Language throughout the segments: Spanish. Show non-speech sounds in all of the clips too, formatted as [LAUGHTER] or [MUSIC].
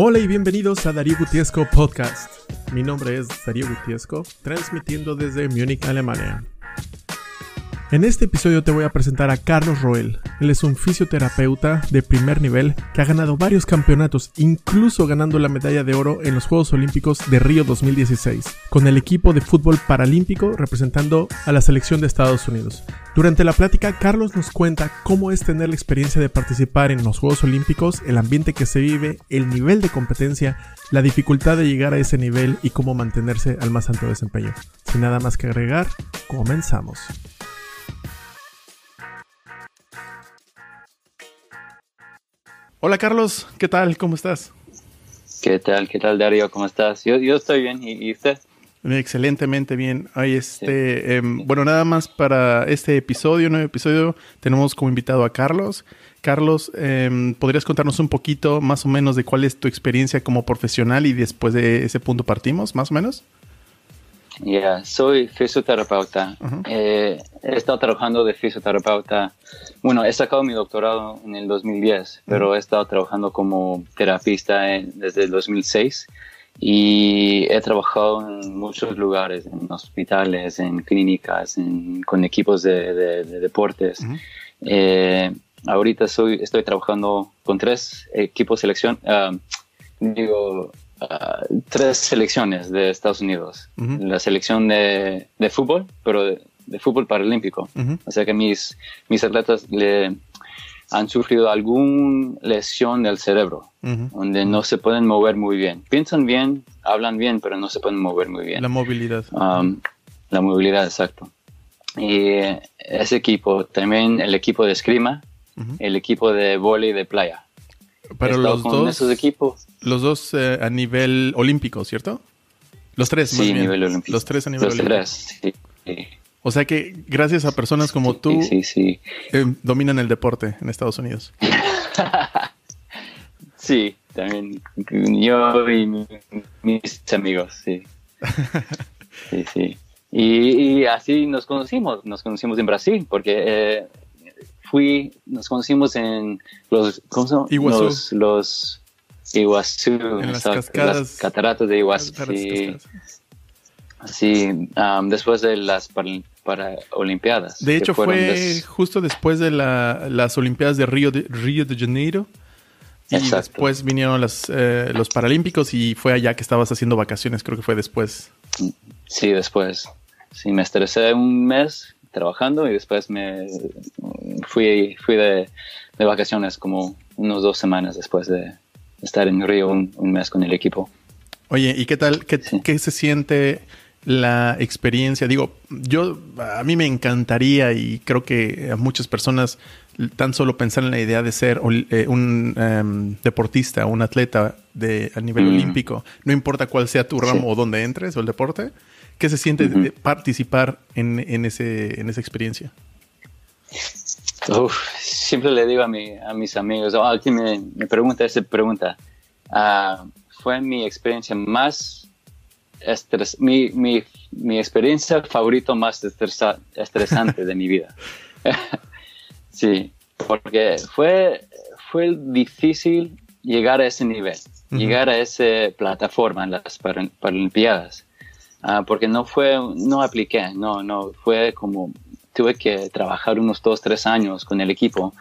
Hola y bienvenidos a Darío Gutiesco Podcast. Mi nombre es Darío Gutiesco, transmitiendo desde Múnich, Alemania. En este episodio te voy a presentar a Carlos Roel. Él es un fisioterapeuta de primer nivel que ha ganado varios campeonatos, incluso ganando la medalla de oro en los Juegos Olímpicos de Río 2016, con el equipo de fútbol paralímpico representando a la selección de Estados Unidos. Durante la plática, Carlos nos cuenta cómo es tener la experiencia de participar en los Juegos Olímpicos, el ambiente que se vive, el nivel de competencia, la dificultad de llegar a ese nivel y cómo mantenerse al más alto desempeño. Sin nada más que agregar, comenzamos. Hola Carlos, ¿qué tal? ¿Cómo estás? ¿Qué tal? ¿Qué tal Darío? ¿Cómo estás? Yo, yo estoy bien. ¿Y, usted? Excelentemente bien. Ay, este, em, bueno, nada más para este episodio, nuevo episodio, tenemos como invitado a Carlos. Carlos, em, ¿podrías contarnos un poquito más o menos de cuál es tu experiencia como profesional y después de ese punto partimos, más o menos? Ya, soy fisioterapeuta. Eh, he estado trabajando de fisioterapeuta. Bueno, he sacado mi doctorado en el 2010, pero he estado trabajando como terapista desde el 2006 y he trabajado en muchos lugares, en hospitales, en clínicas, con equipos de, deportes. Eh, ahorita soy, estoy trabajando con tres equipos de selección. Ah, digo, Ah, tres selecciones de Estados Unidos. La selección de, de, fútbol, pero de, fútbol paralímpico. O sea que mis, mis atletas le, han sufrido alguna lesión del cerebro, donde no se pueden mover muy bien. Piensan bien, hablan bien, pero no se pueden mover muy bien. La movilidad. Um, la movilidad, exacto. Y ese equipo, también el equipo de esgrima, el equipo de vóley de playa. Pero los dos, esos equipos. Los dos eh, a nivel olímpico, ¿cierto? Los tres, sí, a nivel olímpico. Los tres a nivel los Tres, sí, O sea que gracias a personas como tú eh, dominan el deporte en Estados Unidos. [LAUGHS] sí, también yo y mis amigos, sí. [LAUGHS] sí, sí. Y, así nos conocimos, nos conocimos en Brasil, porque eh, fui, nos conocimos en los, ¿cómo se llama? Iguazú. Los, los Iguazú, en las, cascadas, las cataratas de Iguazú. Sí, um, después de las para, Olimpiadas. De hecho, fue justo después de la, las Olimpiadas de Río de, Río de Janeiro. Y después vinieron las, eh, los Paralímpicos y fue allá que estabas haciendo vacaciones, creo que fue después. Sí, después. Sí, me estresé un mes trabajando y después me fui, fui de, vacaciones como unos dos semanas después de estar en Río un, mes con el equipo. Oye, ¿y qué tal? ¿Qué, ¿qué se siente la experiencia? Digo, yo, a mí me encantaría y creo que a muchas personas tan solo pensar en la idea de ser eh, un um, deportista, un atleta de, a nivel mm. olímpico, no importa cuál sea tu ramo o dónde entres o el deporte, ¿qué se siente de participar en, en, ese, en esa experiencia? siempre le digo a, mi, a mis amigos, oh, aquí me, me, pregunta esa pregunta, uh, fue mi experiencia más estres mi, mi, mi, experiencia favorita más estresa estresante de mi [LAUGHS] vida. [LAUGHS] sí, porque fue, fue difícil llegar a ese nivel, llegar a esa plataforma en las Paralimpiadas, uh, porque no fue, no apliqué, no, no, fue como tuve que trabajar unos dos, tres años con el equipo.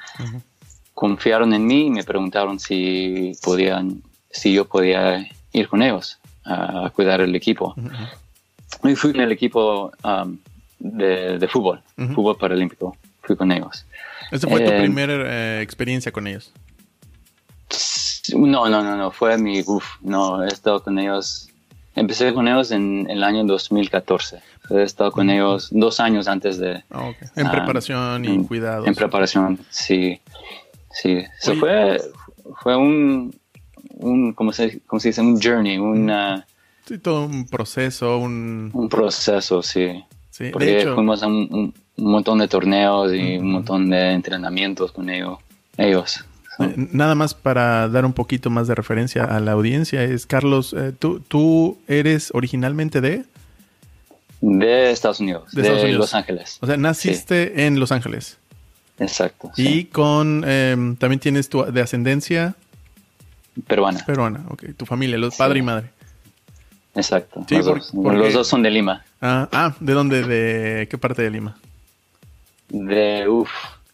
Confiaron en mí y me preguntaron si podían, si yo podía ir con ellos a cuidar el equipo. Y fui en el equipo um, de, fútbol, fútbol paralímpico. Fui con ellos. ¿Esa fue tu eh, primera eh, experiencia con ellos? No, no, no, no. Fue mi, uff, no, he estado con ellos. Empecé con ellos en, en el año 2014. He estado con ellos dos años antes de... Ah, en ah, preparación y cuidado. En preparación, sí. Sí. fue, fue un, un ¿cómo se, cómo se dice? Un journey, una... Sí, todo un proceso, un... Un proceso, sí. sí Porque fuimos a un, montón de torneos y un montón de entrenamientos con ellos. ellos. Eh, nada más para dar un poquito más de referencia a la audiencia, es Carlos, eh, ¿tú, ¿tú eres originalmente de? De Estados Unidos, de, Los Ángeles. O sea, naciste en Los Ángeles. Exacto. Y con, em, también tienes tu de ascendencia. peruana. Peruana, ok. Tu familia, los padre y madre. Exacto. los, dos. los, dos. son de Lima. Ah, ah, ¿de dónde? ¿De qué parte de Lima? De, uff.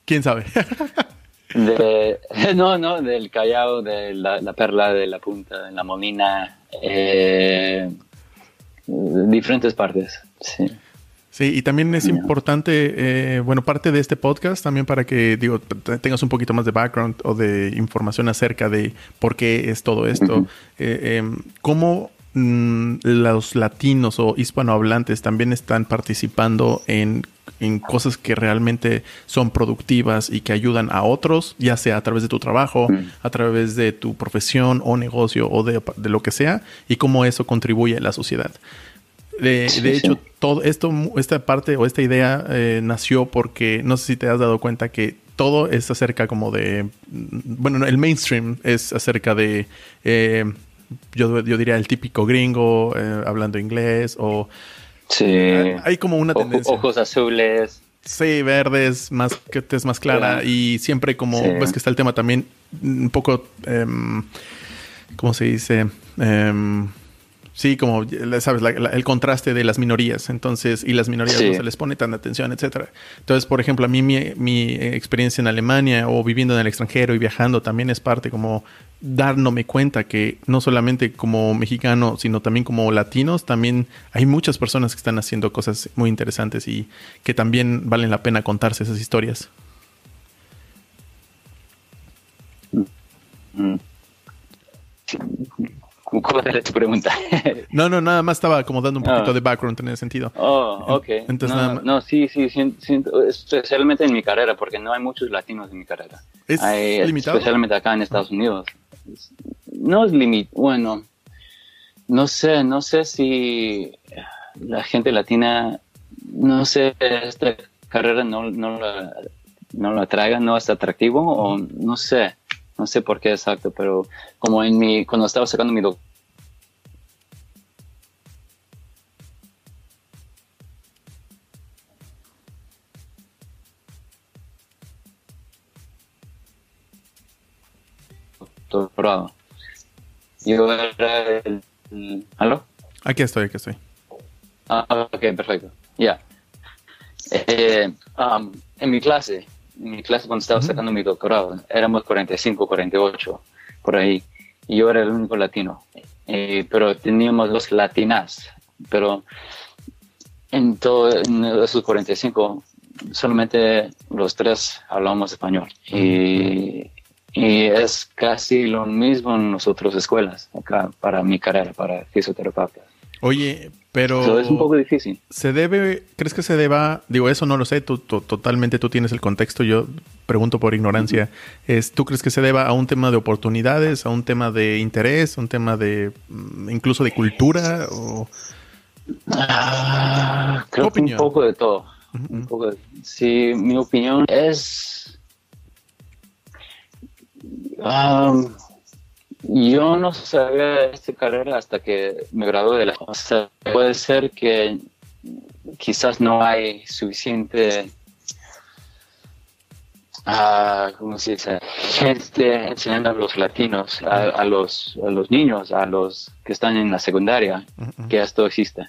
¿Quién sabe? [LAUGHS] de, [LAUGHS] no, no, del Callao, de la, Perla, de la Punta, de la Molina, eh, diferentes partes, sí. Sí, y también es importante, eh, bueno, parte de este podcast también para que, digo, tengas un poquito más de background o de información acerca de por qué es todo esto. Eh, em, ¿Cómo mm, los latinos o hispanohablantes también están participando en, cosas que realmente son productivas y que ayudan a otros, ya sea a través de tu trabajo, a través de tu profesión o negocio o de, de lo que sea, y cómo eso contribuye a la sociedad? De, hecho, todo esto, esta parte o esta idea eh, nació porque no sé si te has dado cuenta que todo es acerca como de, bueno, el mainstream es acerca de, eh, yo, yo, diría el típico gringo eh, hablando inglés o... Sí. Hay como una tendencia. Ojos azules. Sí, verdes, más que es más clara y siempre como ves que está el tema también un poco, em, ¿cómo se dice? Sí, como sabes, el contraste de las minorías, entonces, y las minorías no se les pone tanta atención, etcétera. Entonces, por ejemplo, a mí mi, experiencia en Alemania o viviendo en el extranjero y viajando también es parte como dándome cuenta que no solamente como mexicano, sino también como latinos, también hay muchas personas que están haciendo cosas muy interesantes y que también valen la pena contarse esas historias. Mm. ¿Cuál era tu pregunta? [LAUGHS] no, no, nada más estaba como dando un poquito ah. de background en ese sentido. Oh, ok. Entonces, no, no, sí, sí, especialmente en mi carrera, porque no hay muchos latinos en mi carrera. ¿Es limitado? Especialmente acá en Estados Unidos. No es limitado, bueno, no sé, no sé si la gente latina, no sé, esta carrera no, no, la, no la traiga, no es atractivo, o no sé no sé por qué exacto, pero como en mi, cuando estaba sacando mi doctorado. Yo era el, ¿Aló? Aquí estoy, aquí estoy. Ah, ok, perfecto. Ya. Eh, um, en mi clase, mi clase cuando estaba sacando mi doctorado, éramos 45, 48, por ahí, y yo era el único latino, eh, pero teníamos dos latinas, pero en todos esos 45 solamente los tres hablamos español. Y, y, es casi lo mismo en las otras escuelas acá para mi carrera, para fisioterapeuta. Oye, pero... es un poco difícil. ¿Se debe, crees que se deba, digo, eso no lo sé, tú, totalmente tú tienes el contexto, yo pregunto por ignorancia, es, ¿tú crees que se deba a un tema de oportunidades, a un tema de interés, a un tema de, mm, incluso de cultura? O... Ah, creo que un poco de todo. un poco sí, mi opinión es... Um, yo no sabía esta carrera hasta que me gradué de la... O sea, puede ser que quizás no hay suficiente... Uh, ¿cómo se dice? Gente enseñando a los latinos, a, los, a los niños, a los que están en la secundaria, que esto existe.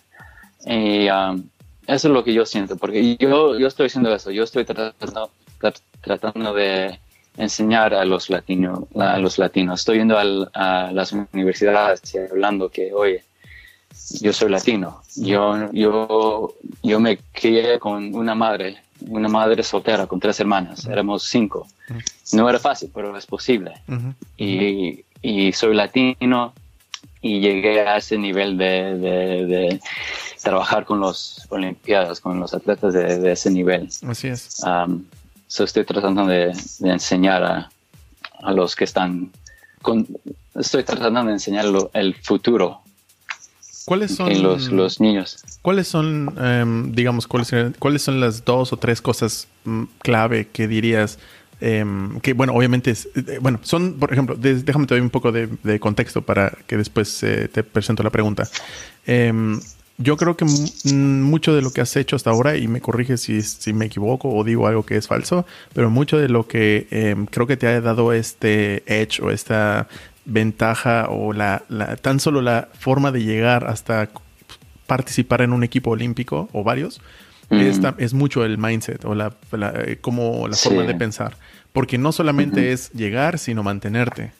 Y um, eso es lo que yo siento, porque yo, yo estoy haciendo eso, yo estoy tratando, tratando de enseñar a los latinos. A los latinos. Estoy yendo a las universidades y hablando que, oye, yo soy latino. Yo, yo, yo me crié con una madre, una madre soltera con tres hermanas. Éramos cinco. No era fácil, pero es posible. y, y, soy latino y llegué a ese nivel de, de, trabajar con los olimpiadas, con los atletas de, ese nivel. Así es. Um, estoy tratando de, enseñar a, a, los que están con, estoy tratando de enseñar el futuro ¿Cuáles son los, los niños? ¿Cuáles son, em, digamos, cuáles, cuáles son las dos o tres cosas mm, clave que dirías em, que, bueno, obviamente, es, eh, bueno, son, por ejemplo, déjame te doy un poco de, contexto para que después eh, te presento la pregunta. Yo creo que mucho de lo que has hecho hasta ahora, y me corrige si, si me equivoco o digo algo que es falso, pero mucho de lo que em, creo que te ha dado este edge o esta ventaja o la, tan solo la forma de llegar hasta participar en un equipo olímpico o varios, es, mucho el mindset o la, como la forma de pensar. Porque no solamente es llegar, sino mantenerte.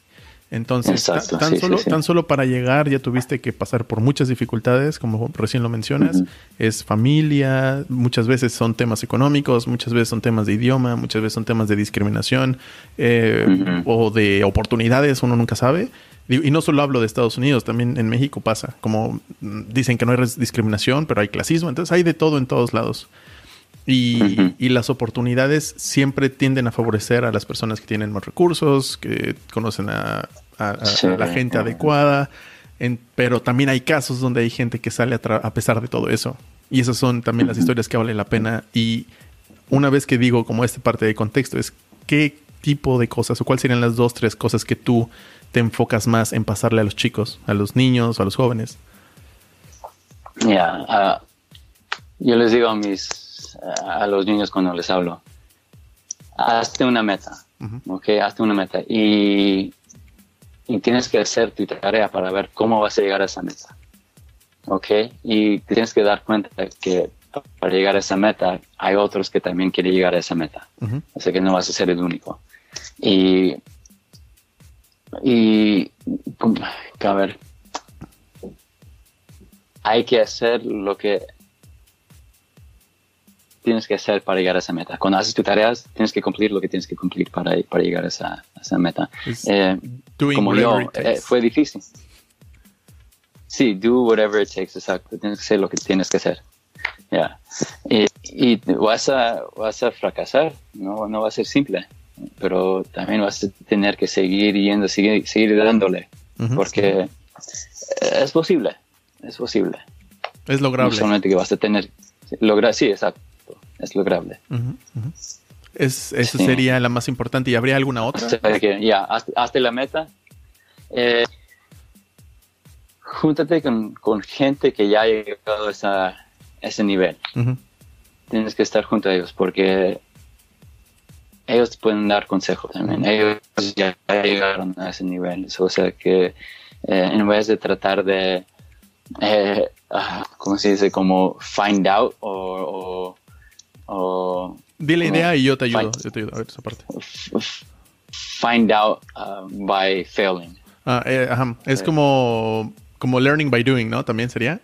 Entonces, tan, solo, tan solo para llegar ya tuviste que pasar por muchas dificultades, como recién lo mencionas. Es familia, muchas veces son temas económicos, muchas veces son temas de idioma, muchas veces son temas de discriminación eh, o de oportunidades, uno nunca sabe. Y no solo hablo de Estados Unidos, también en México pasa. Como mm, dicen que no hay discriminación, pero hay clasismo. Entonces hay de todo en todos lados. Y, y, las oportunidades siempre tienden a favorecer a las personas que tienen más recursos, que conocen a, la gente adecuada. pero también hay casos donde hay gente que sale a, pesar de todo eso. Y esas son también las historias que valen la pena. Y una vez que digo como esta parte de contexto es qué tipo de cosas o cuáles serían las dos, tres cosas que tú te enfocas más en pasarle a los chicos, a los niños, a los jóvenes? Ya, ah, yo les digo a mis, a los niños cuando les hablo, hazte una meta, ¿ok? Hazte una meta y, y, tienes que hacer tu tarea para ver cómo vas a llegar a esa meta, ¿ok? Y tienes que dar cuenta que para llegar a esa meta hay otros que también quieren llegar a esa meta, o sea que no vas a ser el único. Y y, a ver, hay que hacer lo que tienes que hacer para llegar a esa meta. Cuando haces tus tareas, tienes que cumplir lo que tienes que cumplir para, para llegar a esa, esa meta. Eh, como yo, eh, fue difícil. Sí, do whatever it takes, exacto. Tienes que hacer lo que tienes que hacer. ya Y, y, vas, a, vas a fracasar, no, no va a ser simple pero también vas a tener que seguir yendo, seguir, seguir dándole, porque es posible, es posible. Es lograble. solamente que vas a tener, logra, sí, exacto, es lograble. Es, esa sería la más importante. ¿Y habría alguna otra? ya, hasta, la meta. Eh, júntate con, con, gente que ya ha llegado a, esa, ese nivel. Tienes que estar junto a ellos porque ellos pueden dar consejos también. Ellos ya llegaron a ese nivel. O sea que eh, en vez de tratar de, eh, ah, ¿cómo se dice? Como find out o... o, Di la idea y yo te ayudo. yo te ayudo a ver esa parte. Find out uh, by failing. Ah, eh, ajá. Es como, como learning by doing, ¿no? También sería.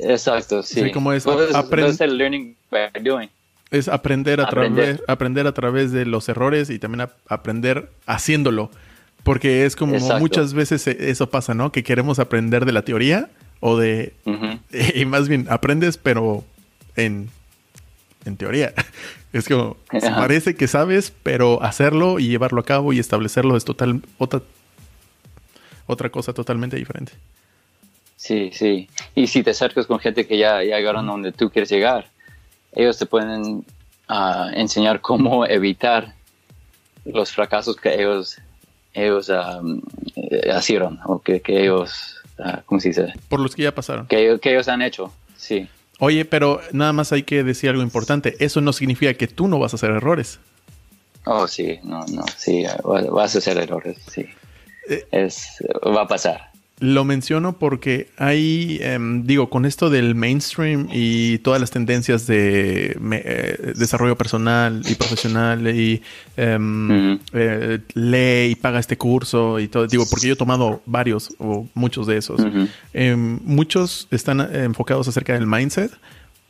Exacto, sí. sí como es learning by doing. Es aprender a, Través, aprender a través de los errores y también aprender haciéndolo. Porque es como muchas veces e, eso pasa, ¿no? Que queremos aprender de la teoría o de... [LAUGHS] Y más bien, aprendes pero en, en teoría. [LAUGHS] Es como, parece que sabes, pero hacerlo y llevarlo a cabo y establecerlo es total, otra, otra cosa totalmente diferente. Sí, sí. Y si te acercas con gente que ya, ya llegaron a donde tú quieres llegar, ellos te pueden ah, enseñar cómo [LAUGHS] evitar los fracasos que ellos, ellos uh, hicieron o que, ellos, uh, ¿cómo se dice? Por los que ya pasaron. Que, que ellos han hecho, sí. Oye, pero nada más hay que decir algo importante. Eso no significa que tú no vas a hacer errores. Oh, sí, no, no, sí, vas a hacer errores, sí. Eh, es, va a pasar. Lo menciono porque hay, em, digo, con esto del mainstream y todas las tendencias de eh, desarrollo personal y profesional y em, eh, lee y paga este curso y todo, digo, porque yo he tomado varios o muchos de esos. Em, muchos están enfocados acerca del mindset,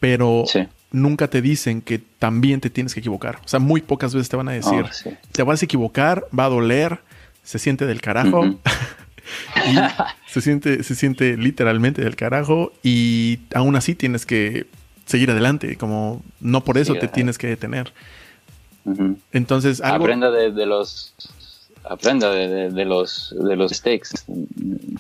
pero nunca te dicen que también te tienes que equivocar. O sea, muy pocas veces te van a decir, oh, te vas a equivocar, va a doler, se siente del carajo. [LAUGHS] y se siente, se siente literalmente del carajo y aún así tienes que seguir adelante, como no por eso te tienes que detener. Entonces, aprenda de, los aprenda de, los de los mistakes.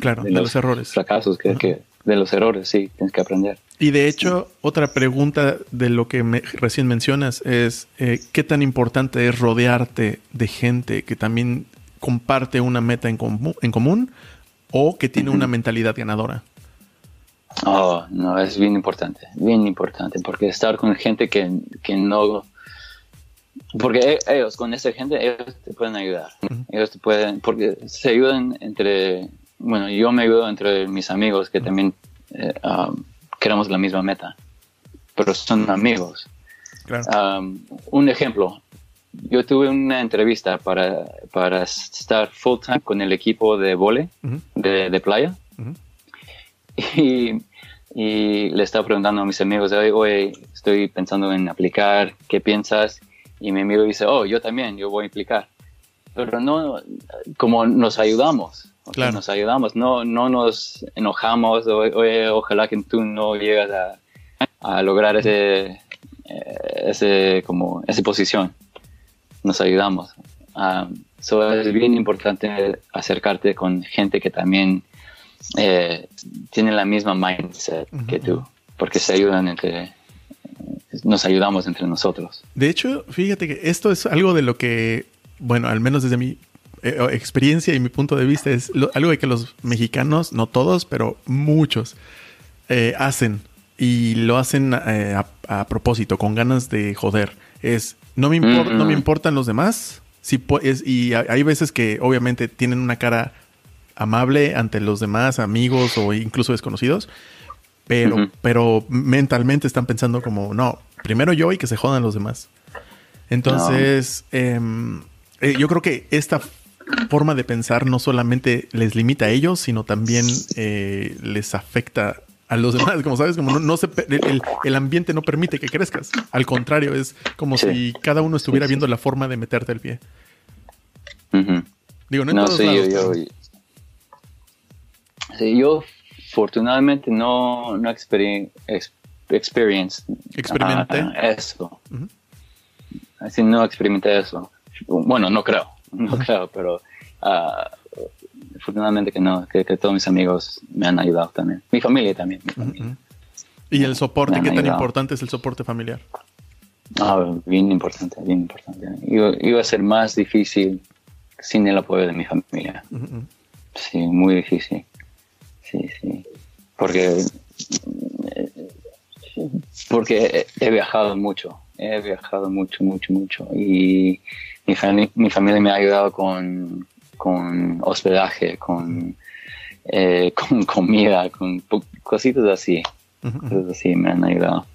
Claro, de, los, errores. Fracasos que, de los errores, sí, tienes que aprender. Y de hecho, otra pregunta de lo que recién mencionas es eh, qué tan importante es rodearte de gente que también comparte una meta en, en común o que tiene una mentalidad ganadora? Oh, no, es bien importante, bien importante, porque estar con gente que, que no, porque e, ellos, con esa gente, ellos te pueden ayudar. Ellos te pueden, porque se ayudan entre, bueno, yo me ayudo entre mis amigos que también eh, um, queremos la misma meta, pero son amigos. Um, un ejemplo, yo tuve una entrevista para, para estar full time con el equipo de vole de, playa y, y, le estaba preguntando a mis amigos, oye, estoy pensando en aplicar, ¿qué piensas? Y mi amigo dice, oh, yo también, yo voy a implicar. Pero no, como nos ayudamos, nos ayudamos, no, no nos enojamos, oye, ojalá que tú no llegas a, a lograr ese, eh, ese, como, esa posición. Nos ayudamos. Um, es bien importante acercarte con gente que también eh, tiene la misma mindset que tú, porque se ayudan entre, nos ayudamos entre nosotros. De hecho, fíjate que esto es algo de lo que, bueno, al menos desde mi eh, experiencia y mi punto de vista, es algo de que los mexicanos, no todos, pero muchos, eh, hacen. Y lo hacen eh, a, propósito, con ganas de joder. Es, no me, no me importan los demás. Si y hay veces que obviamente tienen una cara amable ante los demás, amigos o incluso desconocidos pero, pero mentalmente están pensando como, no, primero yo y que se jodan los demás. Entonces, em, eh, yo creo que esta forma de pensar no solamente les limita a ellos, sino también eh, les afecta a los demás. Como sabes, como no, se, el, ambiente no permite que crezcas. Al contrario, es como si cada uno estuviera viendo la forma de meterte el pie. Digo, no en todos lados, yo, sí, yo afortunadamente no, no experimenté eso. Así no experimenté eso. Bueno, no creo, no creo, pero uh, afortunadamente que no, que, todos mis amigos me han ayudado también. Mi familia también. ¿Y el soporte? ¿Qué tan importante es el soporte familiar? Ah, bien importante, bien importante. Iba, a ser más difícil sin el apoyo de mi familia. Sí, muy difícil sí, sí. Porque, porque he viajado mucho, he viajado mucho, mucho, mucho. Y mi, mi familia me ha ayudado con, con hospedaje, con, eh, [LAUGHS] con comida, con cositas así. Cositas así me han ayudado.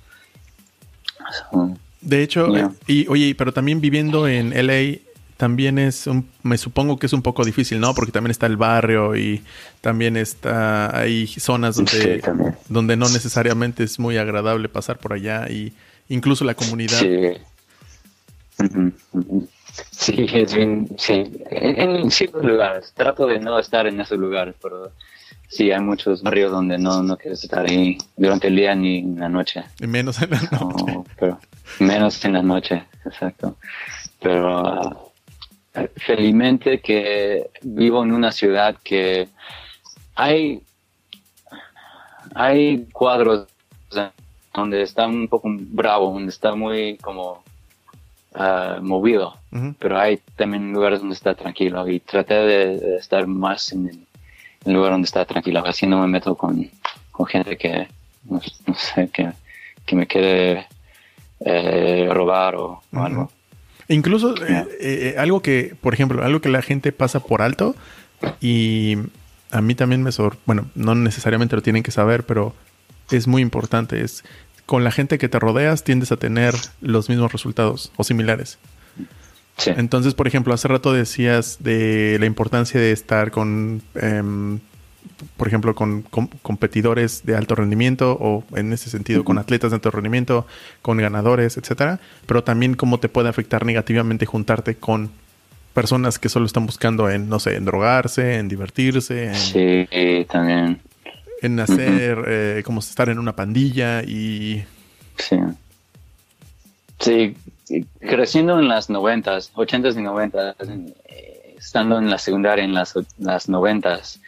de hecho, y oye, pero también viviendo en LA, también es un, me supongo que es un poco difícil, ¿no? Porque también está el barrio y también está, hay zonas donde, donde no necesariamente es muy agradable pasar por allá y incluso la comunidad. Sí, sí es bien, sí, en, ciertos lugares, trato de no estar en esos lugares, pero sí, hay muchos barrios donde no, no quieres estar ahí durante el día ni en la noche. Y menos en la noche. pero menos en la noche, exacto. Pero felizmente que vivo en una ciudad que hay, hay cuadros donde está un poco bravo, donde está muy como ah, movido, pero hay también lugares donde está tranquilo y traté de, estar más en el, lugar donde está tranquilo, así no me meto con, gente que, no, sé, que, me quiere eh, robar o algo. Incluso eh, eh, algo que, por ejemplo, algo que la gente pasa por alto y a mí también me sor bueno, no necesariamente lo tienen que saber, pero es muy importante. Es con la gente que te rodeas tiendes a tener los mismos resultados o similares. Sí. Entonces, por ejemplo, hace rato decías de la importancia de estar con em, por ejemplo, con, competidores de alto rendimiento o en ese sentido con atletas de alto rendimiento, con ganadores, etcétera, pero también cómo te puede afectar negativamente juntarte con personas que solo están buscando en, no sé, en drogarse, en divertirse, en, sí, también. En hacer, eh, como estar en una pandilla y... Sí. Sí, creciendo en las noventas, ochentas y noventas, eh, estando en la secundaria en las, las noventas,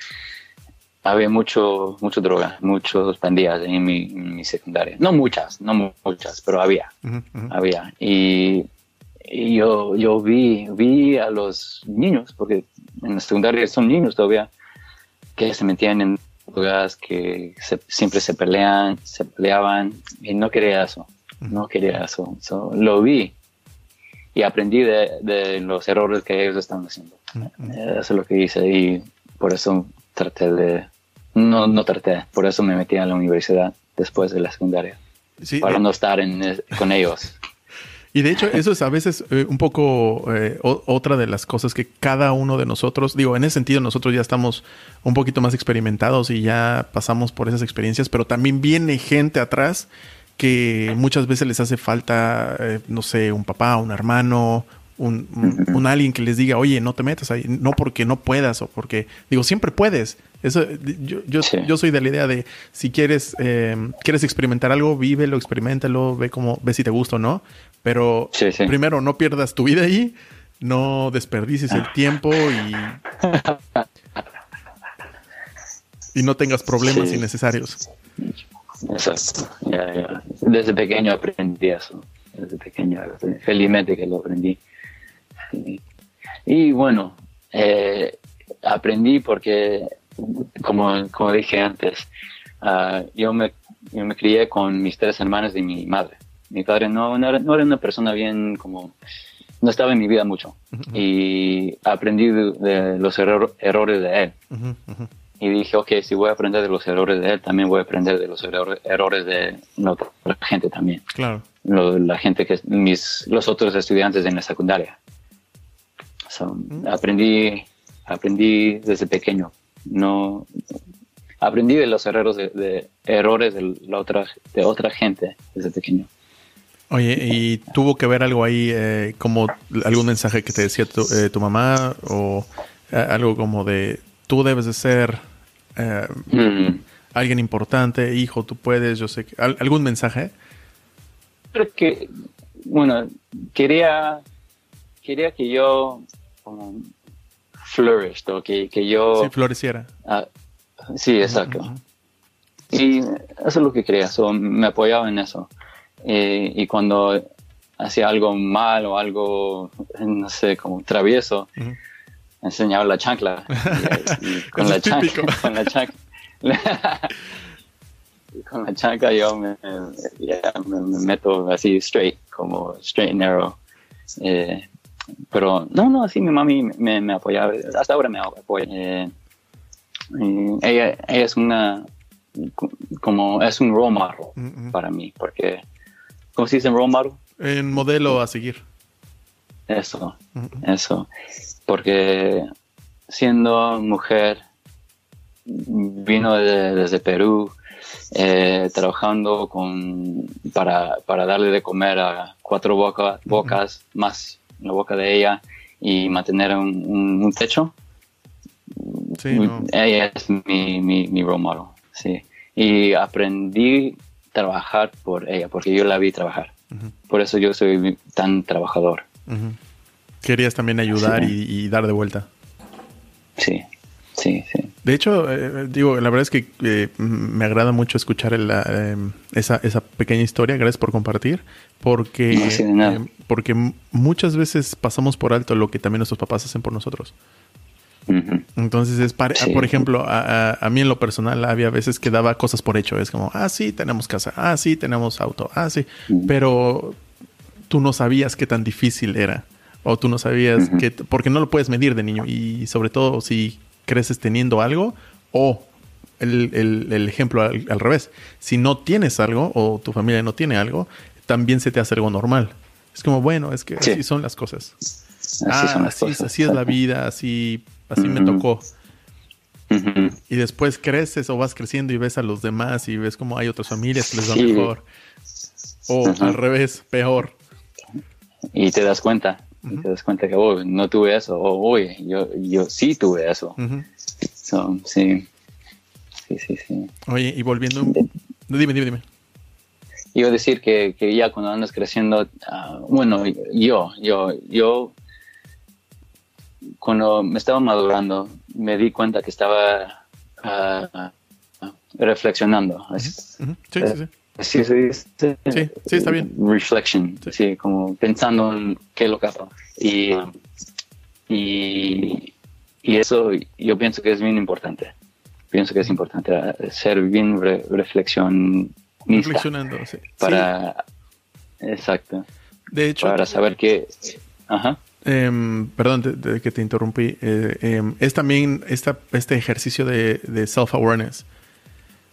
había mucho, mucho droga, muchos pandillas en mi, secundaria. No muchas, no muchas, pero había, había. Y, yo, yo vi, vi a los niños, porque en la secundaria son niños todavía, que se metían en drogas, que siempre se pelean, se peleaban, y no quería eso, no quería eso. lo vi. y aprendí de, los errores que ellos estaban haciendo. Eso es lo que hice y por eso traté de, no, no traté, por eso me metí a la universidad después de la secundaria, para no estar en, con ellos. Y de hecho, eso es a veces eh, un poco eh, otra de las cosas que cada uno de nosotros, digo, en ese sentido nosotros ya estamos un poquito más experimentados y ya pasamos por esas experiencias, pero también viene gente atrás que muchas veces les hace falta, eh, no sé, un papá, un hermano, un, un, alguien que les diga, oye, no te metas ahí, no porque no puedas o porque, digo, siempre puedes. Eso, yo, yo, yo soy de la idea de si quieres, quieres experimentar algo, vívelo, experimentalo, ve cómo, ve si te gusta o no. Pero primero, no pierdas tu vida ahí, no desperdicies el tiempo y, [LAUGHS] y no tengas problemas innecesarios. Exacto, Desde pequeño aprendí eso. Desde pequeño, felizmente que lo aprendí. Y bueno, eh, aprendí porque, como, como dije antes, ah, yo, me, yo me crié con mis tres hermanas y mi madre mi padre no, no, era, una persona bien como, no estaba en mi vida mucho. Y aprendí de, los errores de él. Y dije, ok, si voy a aprender de los errores de él, también voy a aprender de los errores de la otra gente también. Claro. la gente que, mis, los otros estudiantes en la secundaria. Aprendí, aprendí desde pequeño. No, aprendí de los errores de, errores de la otra, de otra gente desde pequeño. Oye, ¿y tuvo que ver algo ahí, eh, como algún mensaje que te decía tu, eh, tu mamá o eh, algo como de tú debes de ser mm. alguien importante, hijo, tú puedes, yo sé, que, ¿algún mensaje? Creo que, bueno, quería, quería que yo como flourish, que, que yo... Sí, floreciera. Ah, sí, exacto. Y eso es lo que quería, me apoyaba en eso. Eh, y cuando hacía algo mal o algo, no sé, como travieso, enseñaba la chancla. [LAUGHS] [LAUGHS] con, la chancla con la chancla. con la chancla yo me, meto así straight, como straight and narrow. Eh, pero no, no, sí, mi mami me, me apoyaba, hasta ahora me apoya. Eh, ella, ella es una, como es un role model para mí, porque ¿Cómo se dice en role model? En modelo a seguir. Eso, eso. Porque siendo mujer, vino desde Perú, eh, trabajando con, para, para, darle de comer a cuatro bocas, más la boca de ella, y mantener un, un, techo. Sí, Ella es mi, mi, mi role model, sí. Y aprendí trabajar por ella, porque yo la vi trabajar. Por eso yo soy tan trabajador. Querías también ayudar y, dar de vuelta. Sí, sí, sí. De hecho, eh, digo, la verdad es que eh, me agrada mucho escuchar eh, esa, esa, pequeña historia. Gracias por compartir, porque, porque muchas veces pasamos por alto lo que también nuestros papás hacen por nosotros. Entonces, es por ejemplo, a, mí en lo personal había veces que daba cosas por hecho. Es como, ah, sí, tenemos casa, ah, sí, tenemos auto, ah, sí. Pero tú no sabías qué tan difícil era. O tú no sabías que, porque no lo puedes medir de niño. Y sobre todo si creces teniendo algo o el, ejemplo al, revés. Si no tienes algo o tu familia no tiene algo, también se te hace algo normal. Es como, bueno, es que así son las cosas. Así, ah, así, es la [LAUGHS] vida, así así me tocó. Y después creces o vas creciendo y ves a los demás y ves como hay otras familias que les va mejor. O al revés, peor. Y te das cuenta. te das cuenta que oh, no tuve eso. O oye, yo, yo sí tuve eso. sí. Sí, sí, sí. Oye, y volviendo. Dime, dime, dime. Iba a decir que, que ya cuando andas creciendo, ah, bueno, yo, yo, yo cuando me estaba madurando, me di cuenta que estaba ah, reflexionando. Sí, sí, sí. Sí, sí, está bien. Reflection, sí. como pensando en qué es lo que hago. Y, y, eso yo pienso que es bien importante. Pienso que es importante ah, ser bien reflexión Reflexionando, sí. Para, exacto. De hecho. Para saber qué. Ajá. Em, perdón de, que te interrumpí. Eh, em, es también esta, este ejercicio de, self-awareness.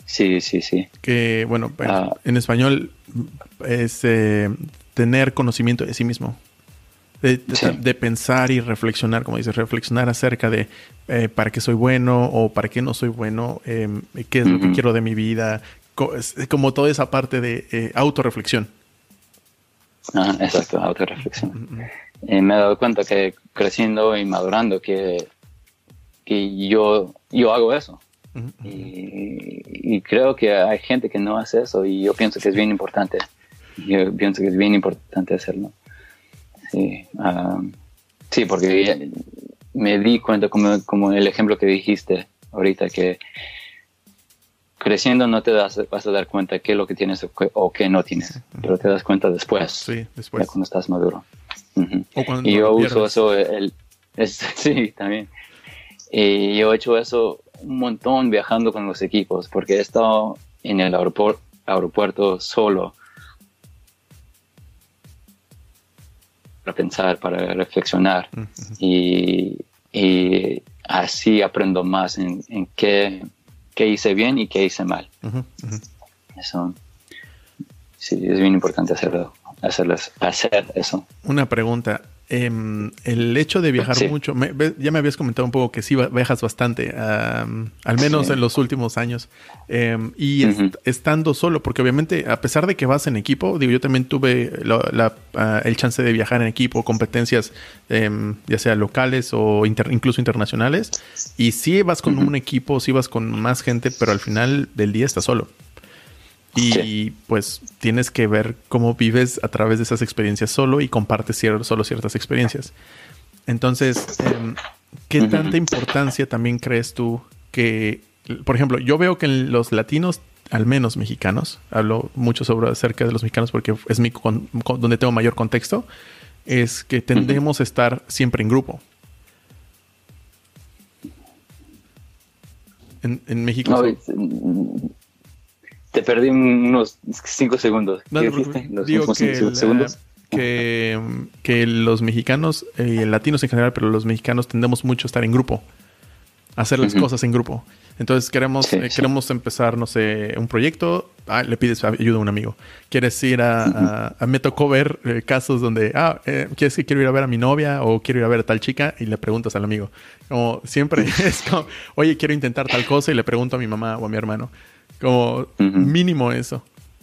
Sí, sí, sí. Que, bueno, ah. en español es eh, tener conocimiento de sí mismo. De, pensar y reflexionar, como dices, reflexionar acerca de eh, para qué soy bueno o para qué no soy bueno, em, qué es lo que quiero de mi vida, como toda esa parte de autorreflexión. Ah, exacto, autorreflexión. Eh, me he dado cuenta que creciendo y madurando que, que yo, yo hago eso. y, creo que hay gente que no hace eso y yo pienso que es bien importante. Yo pienso que es bien importante hacerlo. Sí, um, sí porque me di cuenta como, como el ejemplo que dijiste ahorita que creciendo no te das, vas a dar cuenta qué es lo que tienes o qué no tienes, pero te das cuenta después, sí, después. cuando estás maduro. Y yo uso eso, el, [LAUGHS] sí, también. Y yo he hecho eso un montón viajando con los equipos, porque he estado en el aeropuerto, aeropuerto solo para pensar, para reflexionar. y, y, así aprendo más en, en qué qué hice bien y qué hice mal. Eso, sí, es bien importante hacerlo, hacerles, hacer eso. Una pregunta. Em, el hecho de viajar mucho, ya me habías comentado un poco que sí viajas bastante, al menos en los últimos años, em, y estando solo, porque obviamente a pesar de que vas en equipo, digo, yo también tuve ah, el chance de viajar en equipo, competencias em, ya sea locales o incluso internacionales, y sí vas con un equipo, sí vas con más gente, pero al final del día estás solo. Y pues tienes que ver cómo vives a través de esas experiencias solo y compartes solo ciertas experiencias. Entonces, em, ¿qué tanta importancia también crees tú que, por ejemplo, yo veo que los latinos, al menos mexicanos, hablo mucho sobre acerca de los mexicanos porque es mi donde tengo mayor contexto, es que tendemos a estar siempre en grupo. En, México. Te perdí unos 5 segundos. digo que, que, los mexicanos y latinos en general, pero los mexicanos tendemos mucho a estar en grupo, a hacer las cosas en grupo. Entonces queremos, eh, queremos empezar, no sé, un proyecto, ah, le pides ayuda a un amigo. Quieres ir a, a, me tocó ver eh, casos donde, ah, eh, quieres que quiero ir a ver a mi novia o quiero ir a ver a tal chica y le preguntas al amigo. Como siempre [LAUGHS] es como, oye, quiero intentar tal cosa y le pregunto a mi mamá o a mi hermano. Como mínimo eso.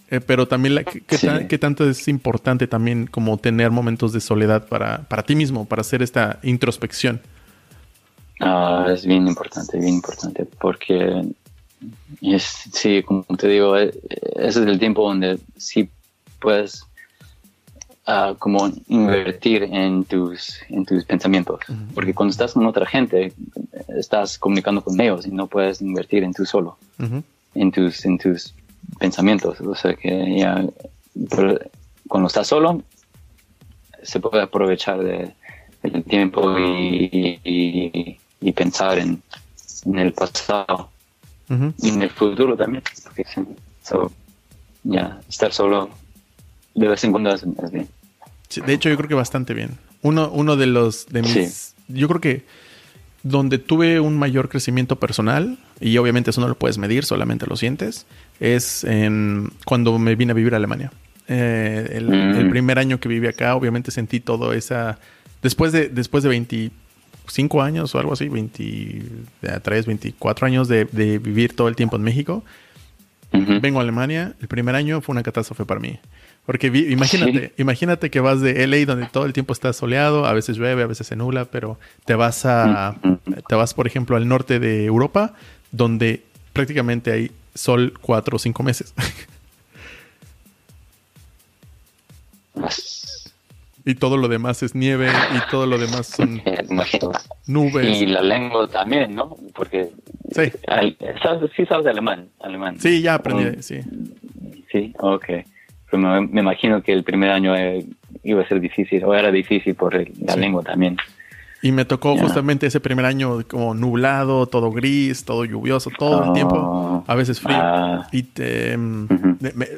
Eh, pero también, la, ¿qué, tanto es importante también como tener momentos de soledad para, para ti mismo, para hacer esta introspección? Ah, es bien importante, bien importante, porque es, sí, como te digo, eh, ese es el tiempo donde sí puedes uh, como invertir en tus, en tus pensamientos, porque cuando estás con otra gente, estás comunicando con ellos y no puedes invertir en tú solo en tus, en tus pensamientos. O sea que ya, cuando estás solo, se puede aprovechar de, del tiempo y, y, pensar en, en, el pasado y en el futuro también. Porque, ya, estar solo de vez en cuando es, bien. de hecho, yo creo que bastante bien. Uno, uno de los de mis. Yo creo que donde tuve un mayor crecimiento personal, y obviamente eso no lo puedes medir, solamente lo sientes, es en cuando me vine a vivir a Alemania. Eh, el, mm. primer año que viví acá, obviamente sentí todo esa... Después de, después de 25 años o algo así, 23, 24 años de, vivir todo el tiempo en México, vengo a Alemania, el primer año fue una catástrofe para mí. Porque imagínate, imagínate que vas de LA donde todo el tiempo está soleado, a veces llueve, a veces se nula, pero te vas a, te vas por ejemplo al norte de Europa, donde prácticamente hay sol cuatro o cinco meses. [LAUGHS] y todo lo demás es nieve y todo lo demás son [LAUGHS] nubes. Y la lengua también, ¿no? Porque sí, ¿sabes, sí sabes alemán, alemán. Sí, ya aprendí, sí. Sí, ok me, imagino que el primer año eh, iba a ser difícil, o era difícil por la lengua también. Y me tocó justamente ese primer año como nublado, todo gris, todo lluvioso, todo el tiempo, oh. a veces frío. Ah. y te, mm,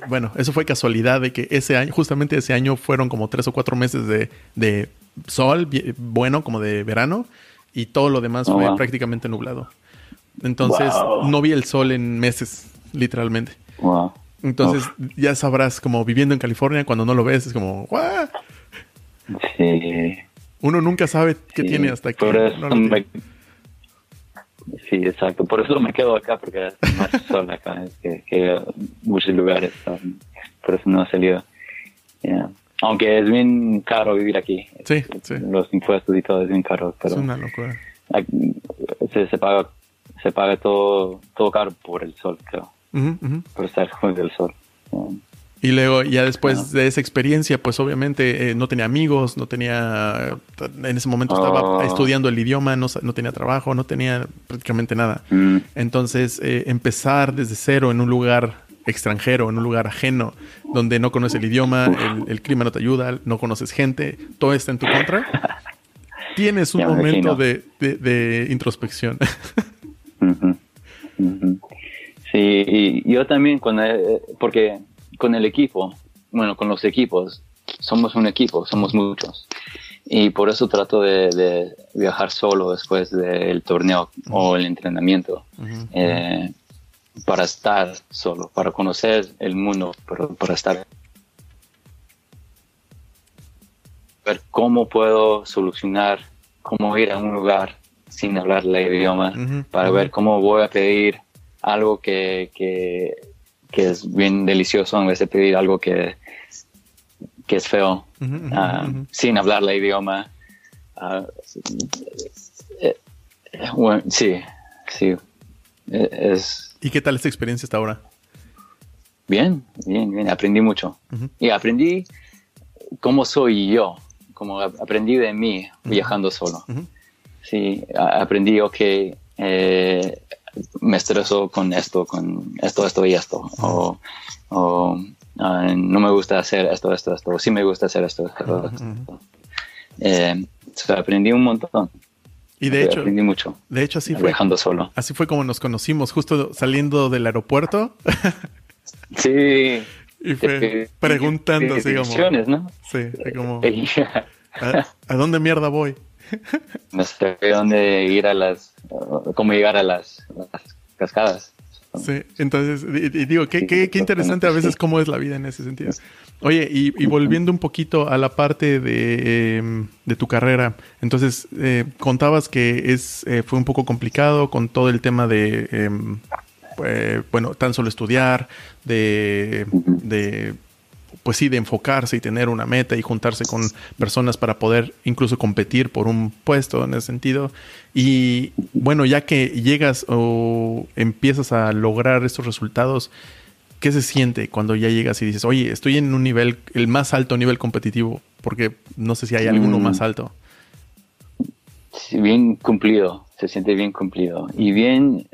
bueno, eso fue casualidad de que ese año, justamente ese año fueron como tres o cuatro meses de, de sol, bueno, como de verano, y todo lo demás oh, fue prácticamente nublado. Entonces no vi el sol en meses, literalmente. Entonces ya sabrás, como viviendo en California, cuando no lo ves, es como, Sí. Uno nunca sabe qué tiene hasta aquí. Sí, exacto. Por eso me quedo acá, porque es más [LAUGHS] sol acá que, muchos lugares. Por eso no he salido. Aunque es bien caro vivir aquí. Sí, sí. Los impuestos y todo es bien caro. Pero es una locura. Se, paga, se paga todo, todo caro por el sol, creo. Por estar con el sol. Y luego, ya después de esa experiencia, pues obviamente eh, no tenía amigos, no tenía. En ese momento estaba oh. estudiando el idioma, no, no, tenía trabajo, no tenía prácticamente nada. Mm. Entonces, eh, empezar desde cero en un lugar extranjero, en un lugar ajeno, donde no conoces el idioma, el, clima no te ayuda, no conoces gente, todo está en tu contra, [LAUGHS] tienes un momento de, de, introspección. [LAUGHS] Sí, y yo también, cuando, eh, porque con el equipo, bueno, con los equipos, somos un equipo, somos muchos. Y por eso trato de, viajar solo después del torneo o el entrenamiento. Eh, para estar solo, para conocer el mundo, pero para estar. Ver cómo puedo solucionar, cómo ir a un lugar sin hablar el idioma, para ver cómo voy a pedir algo que, que, que es bien delicioso en vez de pedir algo que, que es feo, ah, sin hablar el idioma. Ah, eh, bueno, sí, sí. E, es, ¿Y qué tal esta experiencia hasta ahora? Bien, bien, bien. Aprendí mucho. Y aprendí cómo soy yo, como aprendí de mí viajando solo. Sí, aprendí, que eh, me estreso con esto, con esto, esto y esto. O, no me gusta hacer esto, esto, esto. O sí me gusta hacer esto, esto, eh, aprendí un montón. Y de hecho, aprendí mucho. De hecho, así fue. Viajando solo. Así fue como nos conocimos, justo saliendo del aeropuerto. [LAUGHS] sí. Y fue preguntando así como. ¿no? Sí, como. [LAUGHS] ¿a, dónde mierda voy? No sé dónde ir a las. cómo llegar a las, cascadas. Sí, entonces, y, digo, qué, qué, qué interesante a veces cómo es la vida en ese sentido. Oye, y, volviendo un poquito a la parte de, em, tu carrera, entonces eh, contabas que es eh, fue un poco complicado con todo el tema de, em, eh, bueno, tan solo estudiar, de, de, pues sí, de enfocarse y tener una meta y juntarse con personas para poder incluso competir por un puesto en ese sentido. Y bueno, ya que llegas o empiezas a lograr estos resultados, ¿qué se siente cuando ya llegas y dices, oye, estoy en un nivel, el más alto nivel competitivo? Porque no sé si hay alguno más mm. alto. bien cumplido, se siente bien cumplido. Y bien,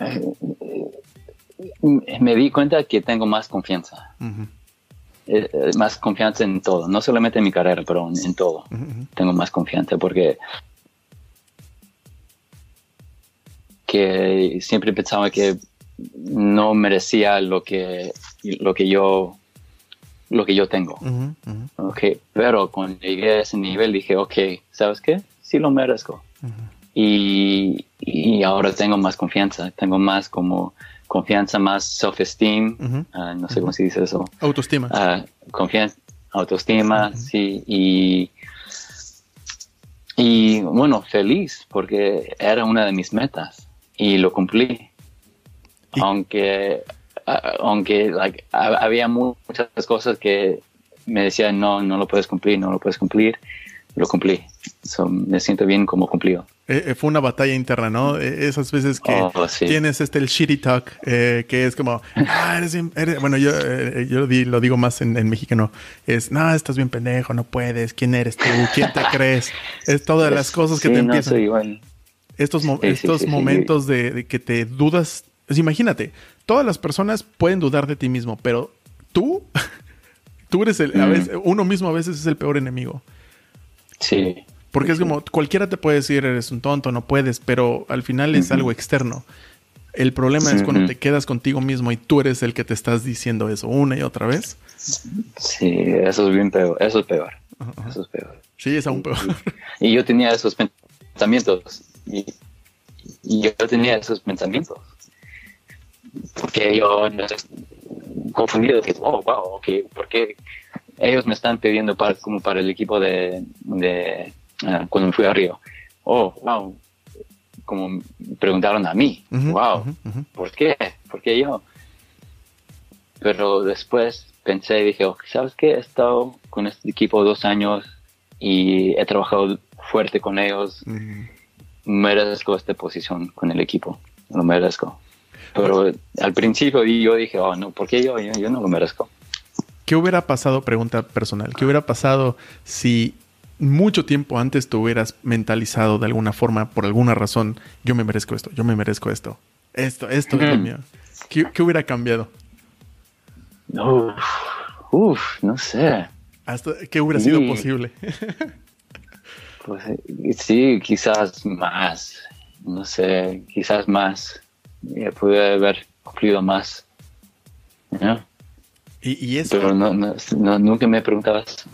eh, me di cuenta que tengo más confianza. Eh, eh, más confianza en todo, no solamente en mi carrera, pero en, todo. Tengo más confianza porque que siempre pensaba que no merecía lo que, lo que yo lo que yo tengo. Okay, pero cuando llegué a ese nivel dije, ok, ¿sabes qué? Sí lo merezco. y, y, ahora tengo más confianza, tengo más como confianza, más self-esteem, ah, no sé cómo se dice eso. Autoestima. Uh, confianza, autoestima, sí, y, y bueno, feliz porque era una de mis metas y lo cumplí. Aunque aunque había muchas cosas que me decían no no lo puedes cumplir no lo puedes cumplir lo cumplí. Me siento bien como cumplido eh, eh, fue una batalla interna, ¿no? Eh, esas veces que oh, tienes este el shitty talk, que es como, ah, eres bien, bueno, yo, yo lo, digo más en, en, mexicano, es, no, estás bien pendejo, no puedes, ¿quién eres tú? ¿Quién te crees? Es todas las [LAUGHS] cosas que te empiezan. Estos, estos momentos de, de, que te dudas pues imagínate, todas las personas pueden dudar de ti mismo, pero tú, [LAUGHS] tú eres el, a mm. veces, uno mismo a veces es el peor enemigo. Sí. Porque es como, cualquiera te puede decir, eres un tonto, no puedes, pero al final es algo externo. El problema es cuando te quedas contigo mismo y tú eres el que te estás diciendo eso una y otra vez. Sí, eso es bien peor. Eso es peor. Eso es peor. Sí, es aún peor. Y, yo tenía esos pensamientos. Y, yo tenía esos pensamientos. Porque yo confundido, que, oh, wow, ok, porque ellos me están pidiendo para, como para el equipo de, de uh, cuando fui a Río. Oh, wow, como preguntaron a mí, wow, ¿por qué? ¿Por qué yo? Pero después pensé y dije, oh, ¿sabes qué? He estado con este equipo dos años y he trabajado fuerte con ellos. Merezco esta posición con el equipo, lo merezco. Pero al principio yo dije, oh, no, ¿por qué yo? Yo, yo no lo merezco. ¿Qué hubiera pasado, pregunta personal, qué hubiera pasado si mucho tiempo antes tú hubieras mentalizado de alguna forma, por alguna razón, yo me merezco esto, yo me merezco esto. Esto, esto es lo mío. ¿Qué, hubiera cambiado? Uf, no sé. ¿Qué hubiera sido posible? pues sí, quizás más. No sé, quizás más. pude haber cumplido más. ¿Y, eso? Pero no, nunca me preguntabas.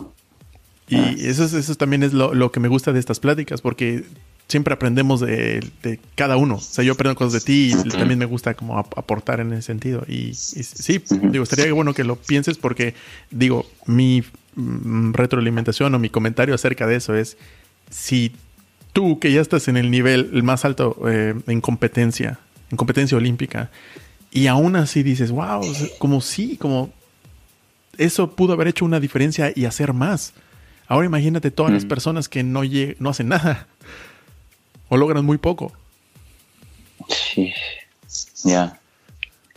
Y ah. eso, eso también es lo, que me gusta de estas pláticas, porque siempre aprendemos de, cada uno. O sea, yo aprendo cosas de ti y también me gusta como aportar en ese sentido. Y, sí, digo, estaría bueno que lo pienses porque, digo, mi mm, retroalimentación o mi comentario acerca de eso es, si tú que ya estás en el nivel más alto eh, en competencia, en competencia olímpica, y aún así dices, wow, como sí, como eso pudo haber hecho una diferencia y hacer más. Ahora imagínate todas las mm. personas que no, no hacen nada o logran muy poco. Sí, ya,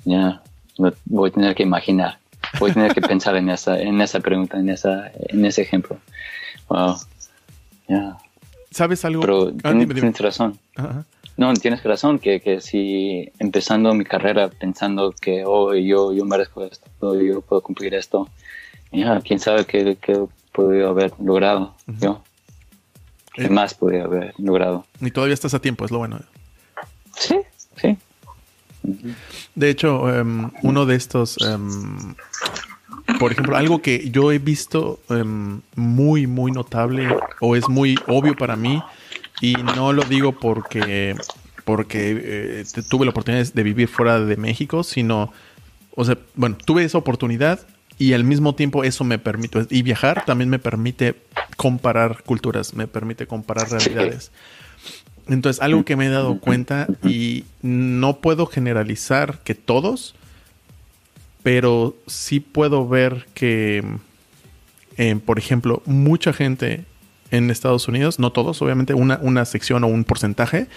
ya. Voy a tener que imaginar, voy a tener que pensar en esa, en esa pregunta, en, esa, en ese ejemplo. Wow, ya. ¿Sabes algo? Pero ah, tienes, razón. No, tienes razón, que, que si empezando mi carrera pensando que, oh, yo, yo merezco esto, yo puedo cumplir esto, ya, quién sabe qué, qué podido haber logrado yo. ¿Qué eh, más podría haber logrado? Y todavía estás a tiempo, es lo bueno. Sí, sí. De hecho, em, uno de estos, em, por ejemplo, algo que yo he visto em, muy, muy notable o es muy obvio para mí, y no lo digo porque, porque eh, tuve la oportunidad de vivir fuera de México, sino, o sea, bueno, tuve esa oportunidad y al mismo tiempo eso me permite, y viajar también me permite comparar culturas, me permite comparar realidades. Entonces, algo que me he dado cuenta y no puedo generalizar que todos, pero sí puedo ver que, eh, por ejemplo, mucha gente en Estados Unidos, no todos, obviamente una, una sección o un porcentaje,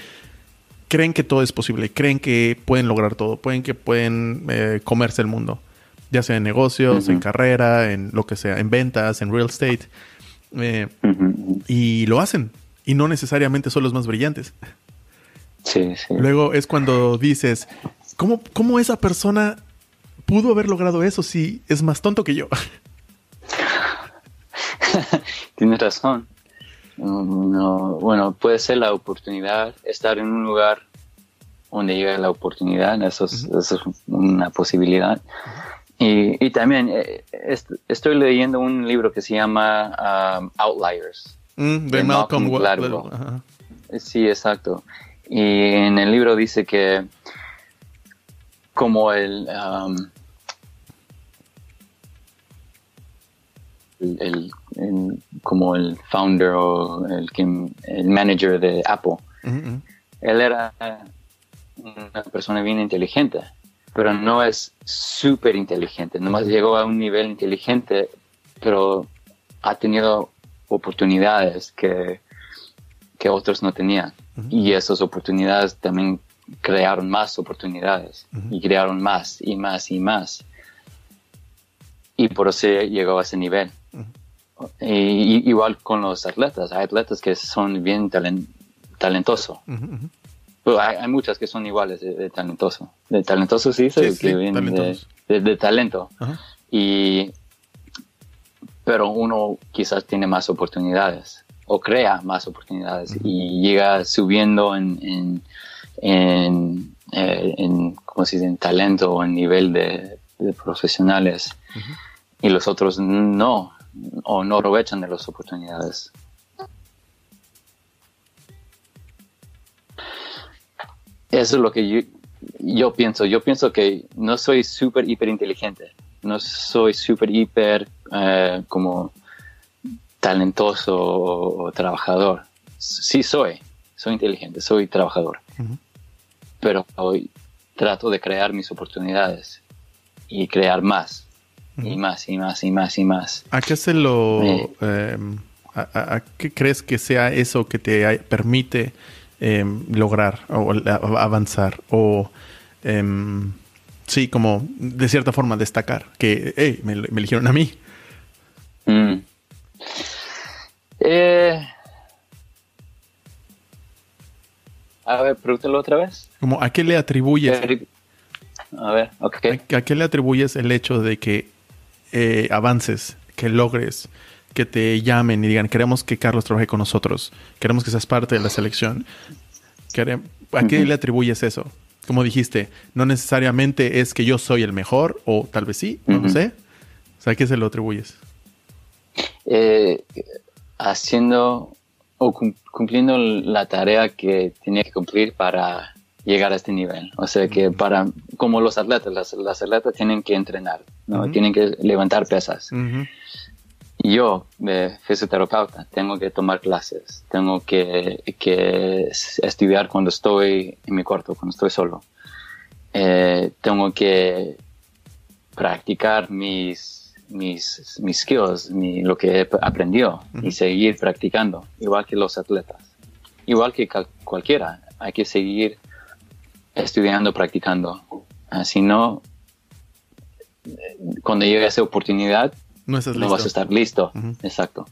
creen que todo es posible, creen que pueden lograr todo, pueden que pueden eh, comerse el mundo ya sea en negocios, en carrera, en lo que sea, en ventas, en real estate. Eh, y lo hacen. Y no necesariamente son los más brillantes. Sí, sí. Luego es cuando dices, ¿cómo, ¿cómo esa persona pudo haber logrado eso si es más tonto que yo? [LAUGHS] Tienes razón. bueno, puede ser la oportunidad, estar en un lugar donde llega la oportunidad, eso es, eso es una posibilidad. Y, y también eh, estoy leyendo un libro que se llama um, Outliers. Mm, de, Malcolm, Gladwell. Sí, exacto. Y en el libro dice que como el, um, el, como el founder o el, el manager de Apple, él era una persona bien inteligente pero no es súper inteligente, nomás llegó a un nivel inteligente, pero ha tenido oportunidades que, que otros no tenían. Y esas oportunidades también crearon más oportunidades y crearon más y más y más. Y por eso llegó a ese nivel. y, igual con los atletas, hay atletas que son bien talentosos hay, muchas que son iguales de, talentoso. De talentoso sí, sí, que de, talento. Y, pero uno quizás tiene más oportunidades o crea más oportunidades y llega subiendo en, en, en, eh, en ¿cómo se dice? en talento o en nivel de, profesionales y los otros no o no aprovechan de las oportunidades. Eso es lo que yo, yo pienso. Yo pienso que no soy súper, hiper inteligente. No soy súper, hiper eh, como talentoso o, trabajador. Sí soy. Soy inteligente, soy trabajador. Pero hoy trato de crear mis oportunidades y crear más. Y más, y más, y más, y más. ¿A qué se lo... Em, a, qué crees que sea eso que te permite em, lograr o avanzar? O Em, sí, como de cierta forma destacar que, hey, me, eligieron a mí. Mm. Eh, a ver, pregúntalo otra vez. Como, ¿a qué le atribuyes? A ver, ok. ¿A, qué le atribuyes el hecho de que eh, avances, que logres, que te llamen y digan, queremos que Carlos trabaje con nosotros, queremos que seas parte de la selección? ¿A qué le atribuyes eso? como dijiste, no necesariamente es que yo soy el mejor, o tal vez sí, no lo sé. O sea, ¿a qué se lo atribuyes? Eh, haciendo o cumpliendo la tarea que tenía que cumplir para llegar a este nivel. O sea, que para, como los atletas, las, atletas tienen que entrenar, ¿no? Tienen que levantar pesas. Yo, de fisioterapeuta, tengo que tomar clases, tengo que, que estudiar cuando estoy en mi cuarto, cuando estoy solo. Eh, tengo que practicar mis, mis, mis skills, lo que he aprendido y seguir practicando, igual que los atletas. Igual que cualquiera, hay que seguir estudiando, practicando. Si no, cuando llegue esa oportunidad, no, vas a estar listo. Exacto.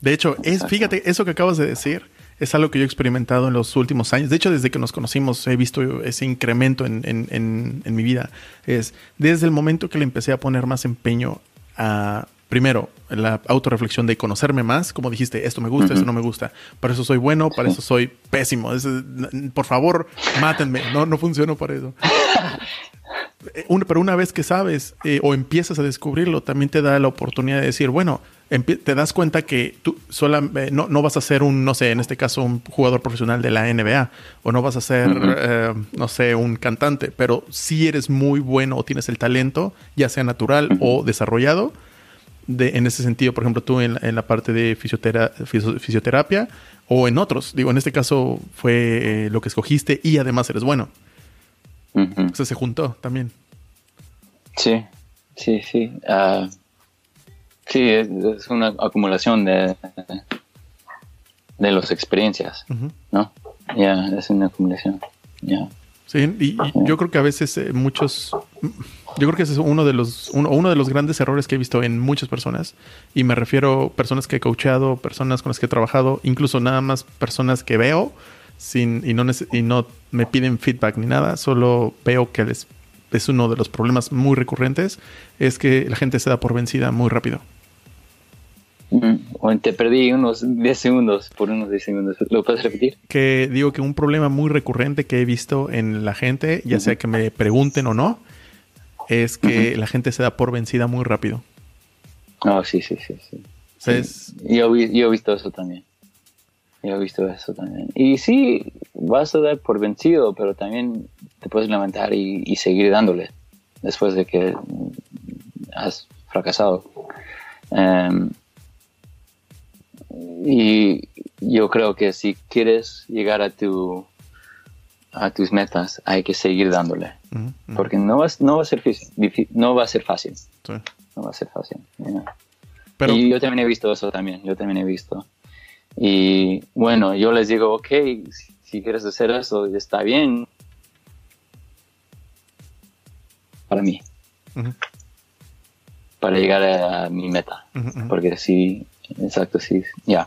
De hecho, es, fíjate, eso que acabas de decir es algo que yo he experimentado en los últimos años. De hecho, desde que nos conocimos he visto ese incremento en, mi vida. Es desde el momento que le empecé a poner más empeño a, primero, la autorreflexión de conocerme más, como dijiste, esto me gusta, esto no me gusta. Para eso soy bueno, para eso soy pésimo. por favor, mátenme. No, no funciono para eso. [LAUGHS] Eh, pero una vez que sabes eh, o empiezas a descubrirlo, también te da la oportunidad de decir, bueno, te das cuenta que tú sola, eh, no, no, vas a ser un, no sé, en este caso, un jugador profesional de la NBA, o no vas a ser, no sé, un cantante, pero si eres muy bueno o tienes el talento, ya sea natural o desarrollado. De, en ese sentido, por ejemplo, tú en, la parte de fisioterapia o en otros. Digo, en este caso fue lo que escogiste y además eres bueno. O sea, se juntó también. Sí, sí, sí. Uh, sí, es, una acumulación de, de las experiencias, ¿no? Ya, es una acumulación. ya Sí, y, yo creo que a veces eh, muchos, yo creo que ese es uno de los uno, uno, de los grandes errores que he visto en muchas personas y me refiero a personas que he coachado, personas con las que he trabajado, incluso nada más personas que veo sin, y, no, y no me piden feedback ni nada, solo veo que les, es uno de los problemas muy recurrentes, es que la gente se da por vencida muy rápido. Mm, o te perdí unos 10 segundos por unos 10 segundos. ¿Lo puedes repetir? Que digo que un problema muy recurrente que he visto en la gente, ya sea que me pregunten o no, es que la gente se da por vencida muy rápido. Ah, sí, sí, sí. sí. Yo, yo he visto eso también. Yo he visto eso también. Y sí, vas a dar por vencido, pero también te puedes levantar y, seguir dándole después de que has fracasado. Em, y yo creo que si quieres llegar a tu a tus metas hay que seguir dándole. Porque no va, no va a ser fácil no va a ser fácil. No va a ser fácil pero, y yo también he visto eso también yo también he visto y bueno, yo les digo, ok, si, quieres hacer eso, está bien para mí. Para llegar a, mi meta. Porque sí, exacto, sí, ya.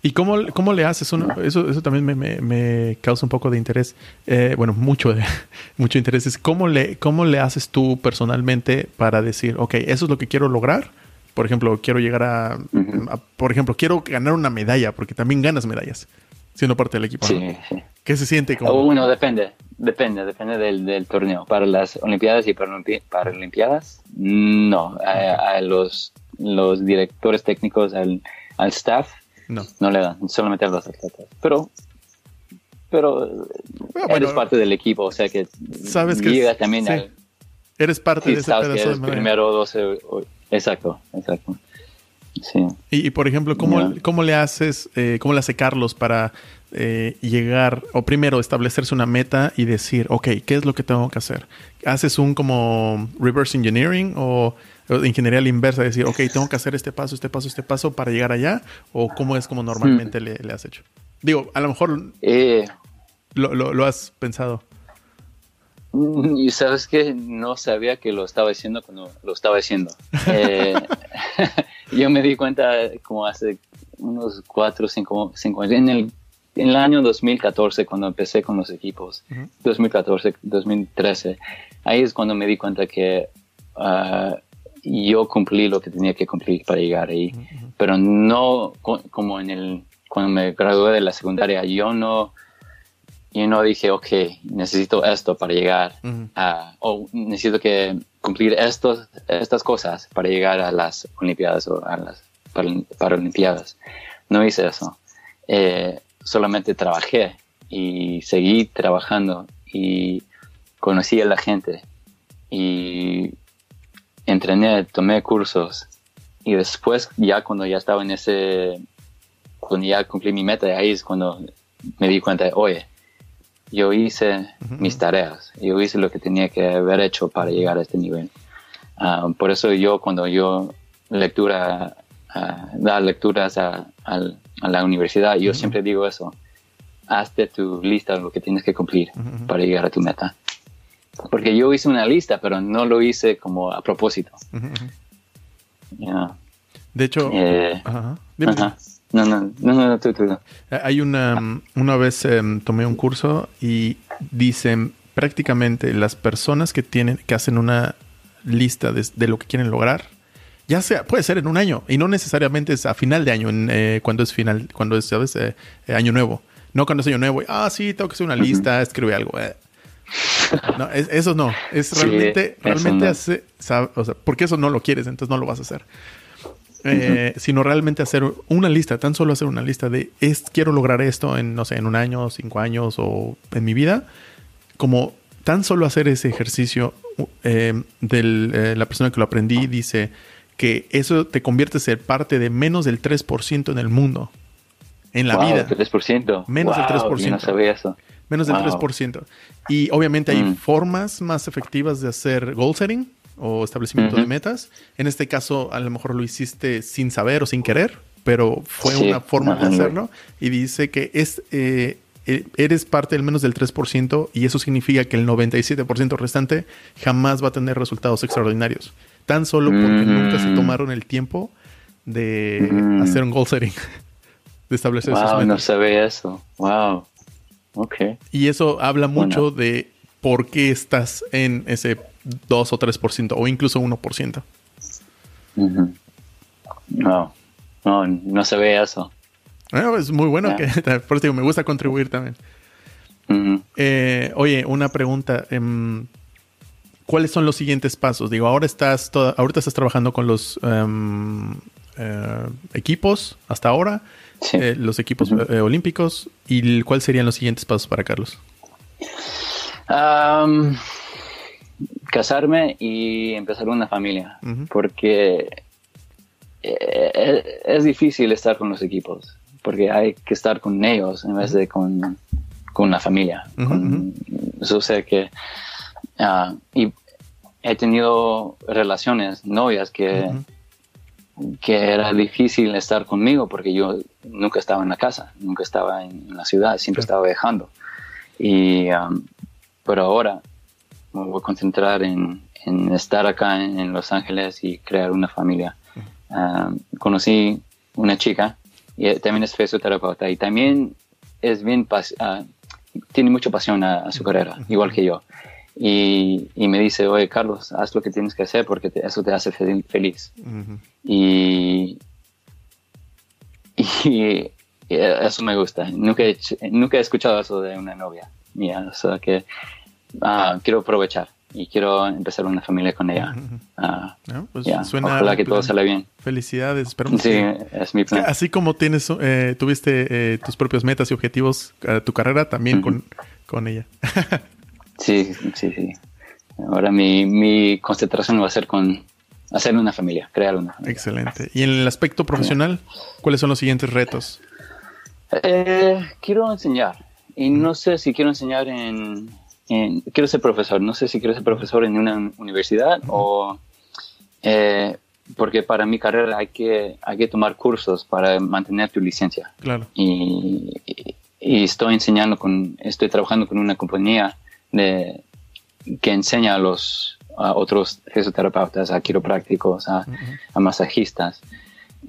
¿Y cómo, cómo, le haces? eso, eso también me, me, causa un poco de interés. Eh, bueno, mucho, de, [LAUGHS] mucho interés. ¿cómo le, ¿Cómo le haces tú personalmente para decir, ok, eso es lo que quiero lograr? Por ejemplo, quiero llegar a, por ejemplo, quiero ganar una medalla, porque también ganas medallas siendo parte del equipo. Sí, sí. ¿Qué se siente? Como... Bueno, depende, depende, depende del, torneo. Para las Olimpiadas y para Olimpiadas, no. A, los, los directores técnicos, al, al staff, no. no le dan, solamente a los atletas. Pero pero ah, eres parte del equipo, o sea que sabes que llega también al, eres parte de ese pedazo primero 12 exacto exacto. Sí. Y, por ejemplo cómo, cómo le haces eh, cómo le hace Carlos para eh, llegar o primero establecerse una meta y decir ok qué es lo que tengo que hacer haces un como reverse engineering o ingeniería a la inversa decir ok tengo que hacer este paso este paso este paso para llegar allá o cómo es como normalmente hmm. le, le has hecho Digo, a lo mejor eh, lo, lo, has pensado. Y sabes que no sabía que lo estaba haciendo cuando lo estaba haciendo. Eh, [LAUGHS] yo me di cuenta como hace unos cuatro o cinco, cinco, años, en el, en el año 2014, cuando empecé con los equipos, 2014, 2013, ahí es cuando me di cuenta que uh, yo cumplí lo que tenía que cumplir para llegar ahí, pero no como en el cuando me gradué de la secundaria, yo no, yo no dije, ok, necesito esto para llegar a, o necesito que cumplir estos, estas cosas para llegar a las Olimpiadas o a las Paralimpiadas. No hice eso. Eh, solamente trabajé y seguí trabajando y conocí a la gente y entrené, tomé cursos y después ya cuando ya estaba en ese cuando ya cumplí mi meta, ahí es cuando me di cuenta, oye, yo hice mis tareas, yo hice lo que tenía que haber hecho para llegar a este nivel. Ah, por eso yo cuando yo lectura, uh, da lecturas a, la universidad, yo siempre digo eso, hazte tu lista de lo que tienes que cumplir para llegar a tu meta. Porque yo hice una lista, pero no lo hice como a propósito. De hecho, eh, no, no, no, no, tú, tú, Hay una, una vez em, tomé un curso y dicen prácticamente las personas que tienen, que hacen una lista de, lo que quieren lograr, ya sea, puede ser en un año, y no necesariamente es a final de año, eh, cuando es final, cuando es, ¿sabes? Eh, eh, año nuevo. No cuando es año nuevo, ah, sí, tengo que hacer una lista, escribe algo. No, eso no, es realmente, realmente hace, o sea, porque eso no lo quieres, entonces no lo vas a hacer. Eh, sino realmente hacer una lista, tan solo hacer una lista de es, quiero lograr esto en, no sé, en un año, cinco años o en mi vida, como tan solo hacer ese ejercicio eh, de eh, la persona que lo aprendí dice que eso te convierte en ser parte de menos del 3% en el mundo. En la vida. 3%. Menos del 3%. no sabía eso. Menos del 3%. Y obviamente hay mm. formas más efectivas de hacer goal setting o establecimiento de metas. En este caso, a lo mejor lo hiciste sin saber o sin querer, pero fue una forma de hacerlo. Y dice que es, eh, e, eres parte del menos del 3% y eso significa que el 97% restante jamás va a tener resultados extraordinarios. Tan solo porque nunca se tomaron el tiempo de mm. hacer un goal setting, de establecer wow, metas. no sabía eso. Wow. Ok. Y eso habla mucho de por qué estás en ese 2 o 3% o incluso 1%. No, no, no se ve eso. es muy bueno que, [LAUGHS] por eso digo, me gusta contribuir también. Eh, oye, una pregunta. Em, ¿Cuáles son los siguientes pasos? Digo, ahora estás, ahorita estás trabajando con los em, eh, equipos hasta ahora, eh, los equipos olímpicos. ¿Y cuáles serían los siguientes pasos para Carlos? Casarme y empezar una familia, porque eh, es, difícil estar con los equipos, porque hay que estar con ellos en vez de con, con la familia. Eso sé que... Ah, y he tenido relaciones, novias que... que era difícil estar conmigo porque yo nunca estaba en la casa, nunca estaba en la ciudad, siempre estaba viajando. Y, pero ahora me voy a concentrar en, estar acá en, Los Ángeles y crear una familia. Ah, conocí una chica y también es fisioterapeuta y también es bien uh, tiene mucha pasión a, su carrera, igual que yo. y, me dice, oye, Carlos, haz lo que tienes que hacer porque eso te hace feliz. [LAUGHS] y, y, eso me gusta. Nunca he, nunca he escuchado eso de una novia mía, o sea que ah, quiero aprovechar y quiero empezar una familia con ella. Ah, pues suena ojalá que todo salga bien. Felicidades, esperamos. Sí, es mi plan. Así como tienes, eh, tuviste eh, tus propios metas y objetivos, a tu carrera, también con, con ella. [LAUGHS] sí, sí, sí. Ahora mi, mi concentración va a ser con hacer una familia, crear una familia. Excelente. ¿Y en el aspecto profesional, cuáles son los siguientes retos? Eh, quiero enseñar. Y no sé si quiero enseñar en, quiero ser profesor, no sé si quiero ser profesor en una universidad o eh, porque para mi carrera hay que, hay que tomar cursos para mantener tu licencia. Claro. Y, y, estoy enseñando con, estoy trabajando con una compañía de, que enseña a los a otros fisioterapeutas, a quiroprácticos, a, a masajistas.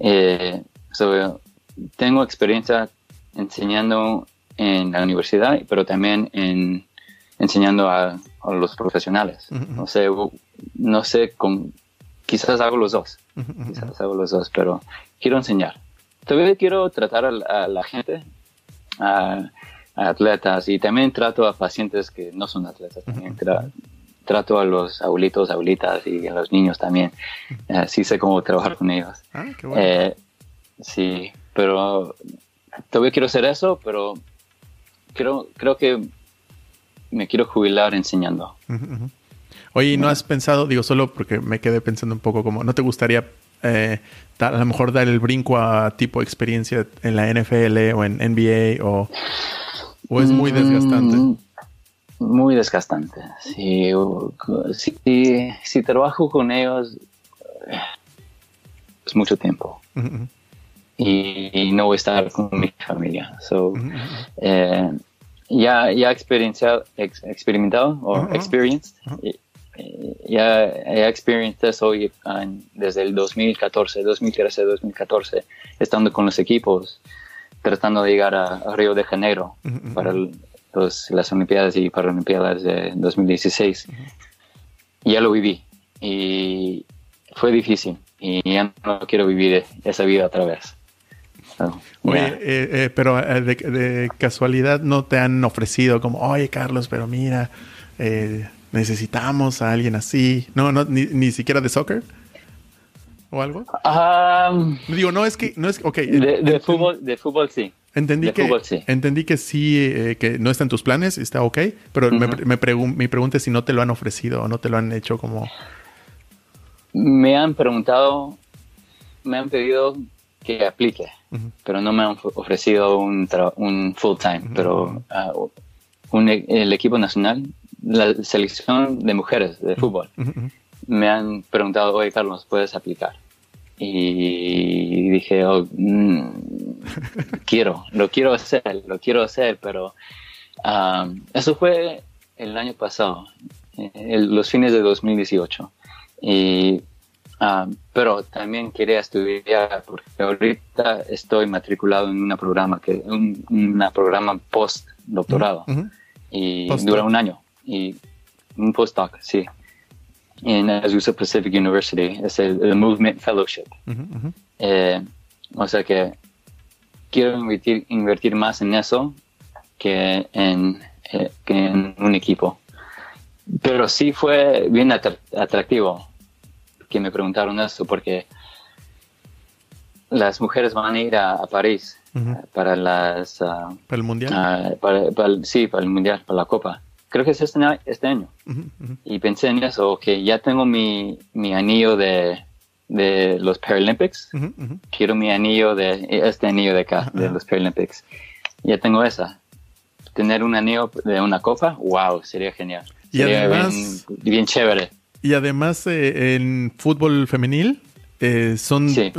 Eh, tengo experiencia enseñando en la universidad, pero también en enseñando a, los profesionales. No sé, no sé, con, quizás hago los dos, quizás hago los dos, pero quiero enseñar. Todavía quiero tratar a, la gente, a, atletas y también trato a pacientes que no son atletas. También trato a los abuelitos, abuelitas y a los niños también. sí sé cómo trabajar con ellos. Ah, qué bueno. Eh, sí, pero todavía quiero hacer eso, pero creo, creo que me quiero jubilar enseñando. Oye, ¿no has pensado, digo, solo porque me quedé pensando un poco como, ¿no te gustaría eh, a lo mejor dar el brinco a tipo experiencia en la NFL o en NBA o, o es muy desgastante? Mm, muy desgastante. Si, si, trabajo con ellos es mucho tiempo. y, no voy a estar con mi familia. So, ya, ya experienciado, experimentado o experienced. Ya he experienciado eso desde el 2014, 2013, 2014, estando con los equipos, tratando de llegar a, Río de Janeiro para las Olimpiadas y Paralimpiadas de 2016. Ya lo viví y fue difícil y ya no quiero vivir esa vida otra vez. Oye, eh, eh, pero eh, de, casualidad no te han ofrecido como, oye Carlos, pero mira, necesitamos a alguien así. No, no, ni, siquiera de soccer o algo. Digo, no es que, no es, ok. De, fútbol, de fútbol sí. Entendí que, sí. entendí que sí, que no está en tus planes, está ok, pero me, me mi pregunta es si no te lo han ofrecido o no te lo han hecho como... Me han preguntado, me han pedido que aplique pero no me han ofrecido un, un full time. Pero ah, e, el equipo nacional, la selección de mujeres de fútbol, me han preguntado, oye Carlos, ¿puedes aplicar? Y dije, oh, mm, [LAUGHS] quiero, lo quiero hacer, lo quiero hacer, pero ah, eso fue el año pasado, eh, los fines de 2018. Y Ah, pero también quería estudiar porque ahorita estoy matriculado en un programa que un programa post doctorado y dura un año. Y un postdoc sí. En Azusa Pacific University es el, Movement Fellowship. Eh, o sea que quiero invertir, invertir más en eso que en, eh, que en un equipo. Pero sí fue bien atractivo que me preguntaron eso, porque las mujeres van a ir a, París eh, para las... Ah, ¿Para el Mundial? Ah, sí, para el Mundial, para la Copa. Creo que es este, este año. Y pensé en eso, que ya tengo mi, mi anillo de, de los Paralympics. Quiero mi anillo de este anillo de acá, de los Paralympics. Ya tengo esa. Tener un anillo de una copa, wow, sería genial. Sería bien, bien chévere. Y además eh, en fútbol femenil eh, son eh,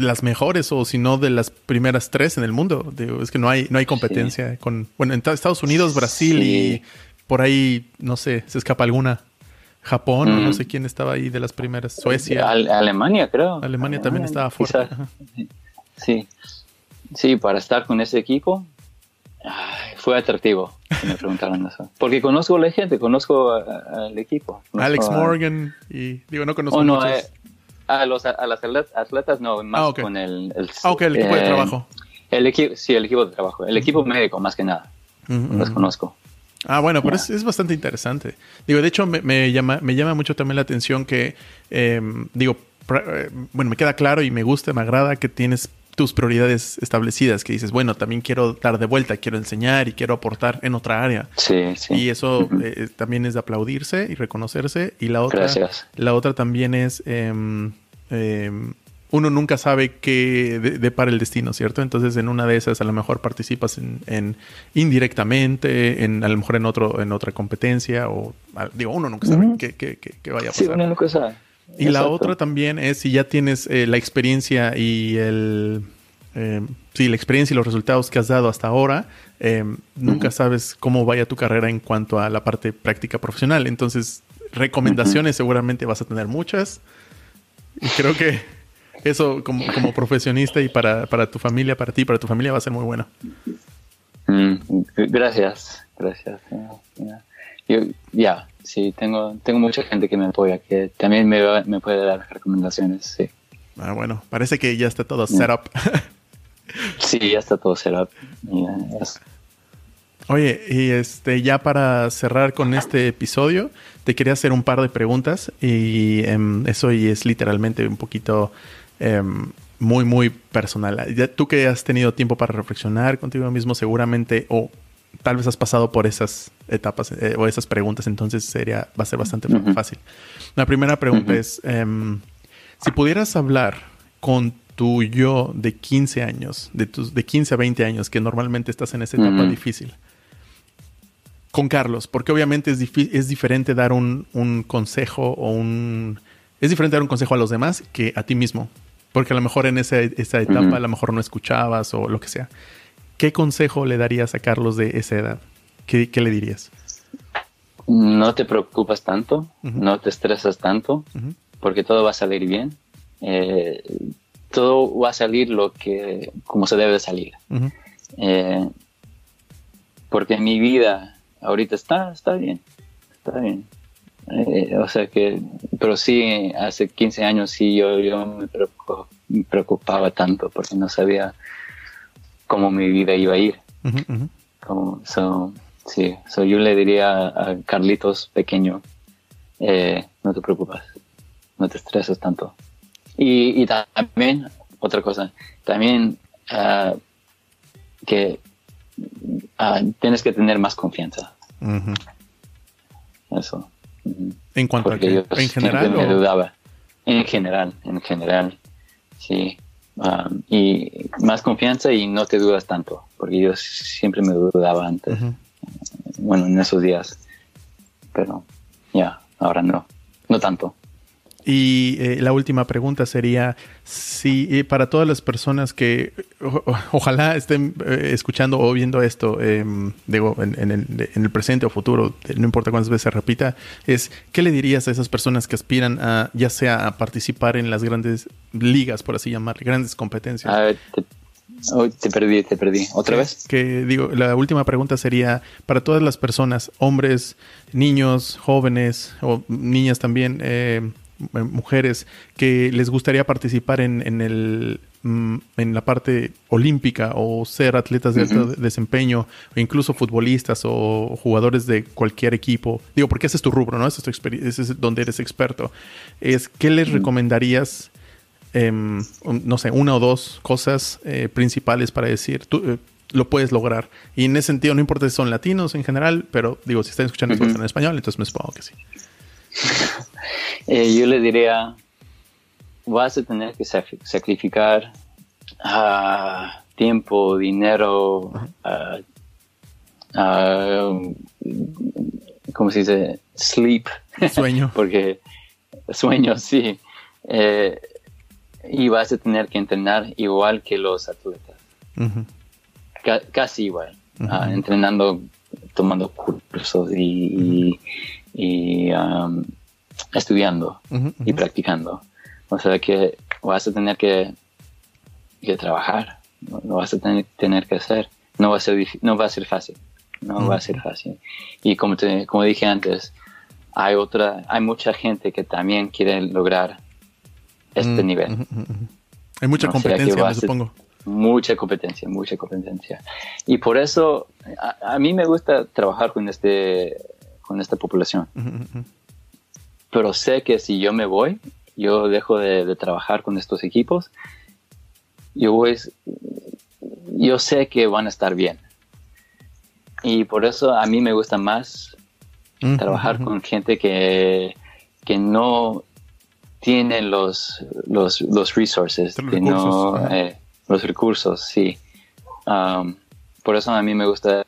las mejores o si no de las primeras tres en el mundo. es que no hay, no hay competencia con... Bueno, en Estados Unidos, Brasil y por ahí, no sé, se escapa alguna. Japón, no sé quién estaba ahí de las primeras. Suecia. Alemania, creo. Alemania, también estaba fuerte. Sí. Sí, para estar con ese equipo fue atractivo que me preguntaron eso. Porque conozco a la gente, conozco al equipo. Alex Morgan y digo, no conozco oh, no, muchos. Eh, a, los, a las atletas no, más ah, con el, el, ah, el equipo de eh, trabajo. El equipo, sí, el equipo de trabajo. El equipo médico, más que nada. Los conozco. Ah, bueno, pero es, bastante interesante. Digo, de hecho, me, llama, me llama mucho también la atención que, em, digo, eh, bueno, me queda claro y me gusta, me agrada que tienes tus prioridades establecidas, que dices, bueno, también quiero dar de vuelta, quiero enseñar y quiero aportar en otra área. Sí, sí. Y eso eh, también es de aplaudirse y reconocerse. Y la otra, la otra también es, em, uno nunca sabe qué depara el destino, ¿cierto? Entonces, en una de esas, a lo mejor participas en, indirectamente, en a lo mejor en otro, en otra competencia, o digo, uno nunca sabe qué, qué, qué, vaya a pasar. Sí, uno nunca sabe. Y la otra también es si ya tienes eh, la experiencia y el... Eh, sí, la experiencia y los resultados que has dado hasta ahora, eh, nunca sabes cómo vaya tu carrera en cuanto a la parte práctica profesional. Entonces, recomendaciones seguramente vas a tener muchas. Y creo que eso como, como profesionista y para, para, tu familia, para ti, para tu familia va a ser muy bueno. Mm, gracias, gracias. Ya, sí, tengo, tengo mucha gente que me apoya, que también me, me puede dar recomendaciones, sí. Ah, bueno, parece que ya está todo set up. [LAUGHS] sí, ya está todo set up. Oye, y este, ya para cerrar con este episodio, te quería hacer un par de preguntas y em, eso y es literalmente un poquito em, muy, muy personal. tú que has tenido tiempo para reflexionar contigo mismo, seguramente, o tal vez has pasado por esas etapas eh, o esas preguntas, entonces sería, va a ser bastante fácil. La primera pregunta es, em, si pudieras hablar con tu yo de 15 años, de, tus, de 15 a 20 años, que normalmente estás en esa etapa difícil, con Carlos, porque obviamente es, es diferente dar un, un, consejo o un... Es diferente dar un consejo a los demás que a ti mismo, porque a lo mejor en esa, esa etapa a lo mejor no escuchabas o lo que sea. ¿Qué consejo le darías a Carlos de esa edad? ¿Qué, le dirías? No te preocupas tanto, no te estresas tanto, porque todo va a salir bien. Eh, todo va a salir lo que, como se debe salir. Eh, porque mi vida ahorita está, está bien, está bien. Eh, o sea que, pero sí, hace 15 años sí yo, yo me preocupaba tanto porque no sabía cómo mi vida iba a ir. Como, sí, yo le diría a Carlitos pequeño, eh, no te preocupes, no te estreses tanto. Y, también, otra cosa, también ah, que uh, tienes que tener más confianza. Eso. ¿En cuanto a ¿En general? Me dudaba. En general, en general, sí. Um, y más confianza y no te dudas tanto, porque yo siempre me dudaba antes, bueno, en esos días, pero ya, ahora no, no tanto. Y eh, la última pregunta sería si eh, para todas las personas que ojalá estén eh, escuchando o viendo esto, em, digo, en, el, presente o futuro, no importa cuántas veces se repita, es ¿qué le dirías a esas personas que aspiran a ya sea a participar en las grandes ligas, por así llamarle, grandes competencias? A ver, te, perdí, te perdí. ¿Otra vez? Que digo, la última pregunta sería para todas las personas, hombres, niños, jóvenes o niñas también, eh, eh, mujeres que les gustaría participar en, en, el, mm, en la parte olímpica o ser atletas de alto desempeño o incluso futbolistas o jugadores de cualquier equipo. Digo, porque ese es tu rubro, ¿no? Ese es, tu ese es donde eres experto. Es, ¿Qué les recomendarías? Em, no sé, una o dos cosas eh, principales para decir, tú eh, lo puedes lograr. Y en ese sentido, no importa si son latinos en general, pero digo, si están escuchando esto en español, entonces me supongo que sí. [LAUGHS] Eh, yo le diría, vas a tener que sacrificar ah, tiempo, dinero, uh, ¿cómo se dice? Sleep. Sueño. [LAUGHS] Porque sueño, sí. Eh, y vas a tener que entrenar igual que los atletas. casi igual. Entrenando, tomando cursos y, y um, estudiando y practicando. O sea que vas a tener que, que trabajar, lo vas a tener, tener que hacer. no va a ser, no va a ser fácil. No va a ser fácil. Y como, te, como dije antes, hay, otra, hay mucha gente que también quiere lograr este nivel. Hay mucha competencia, me supongo. Mucha competencia, mucha competencia. Y por eso a, mí me gusta trabajar con, este, con esta población. Pero sé que si yo me voy, yo dejo de, trabajar con estos equipos, yo, voy, yo sé que van a estar bien. Y por eso a mí me gusta más trabajar con gente que, que no tiene los, los, los resources, los recursos, eh, los recursos sí. Um, por eso a mí me gusta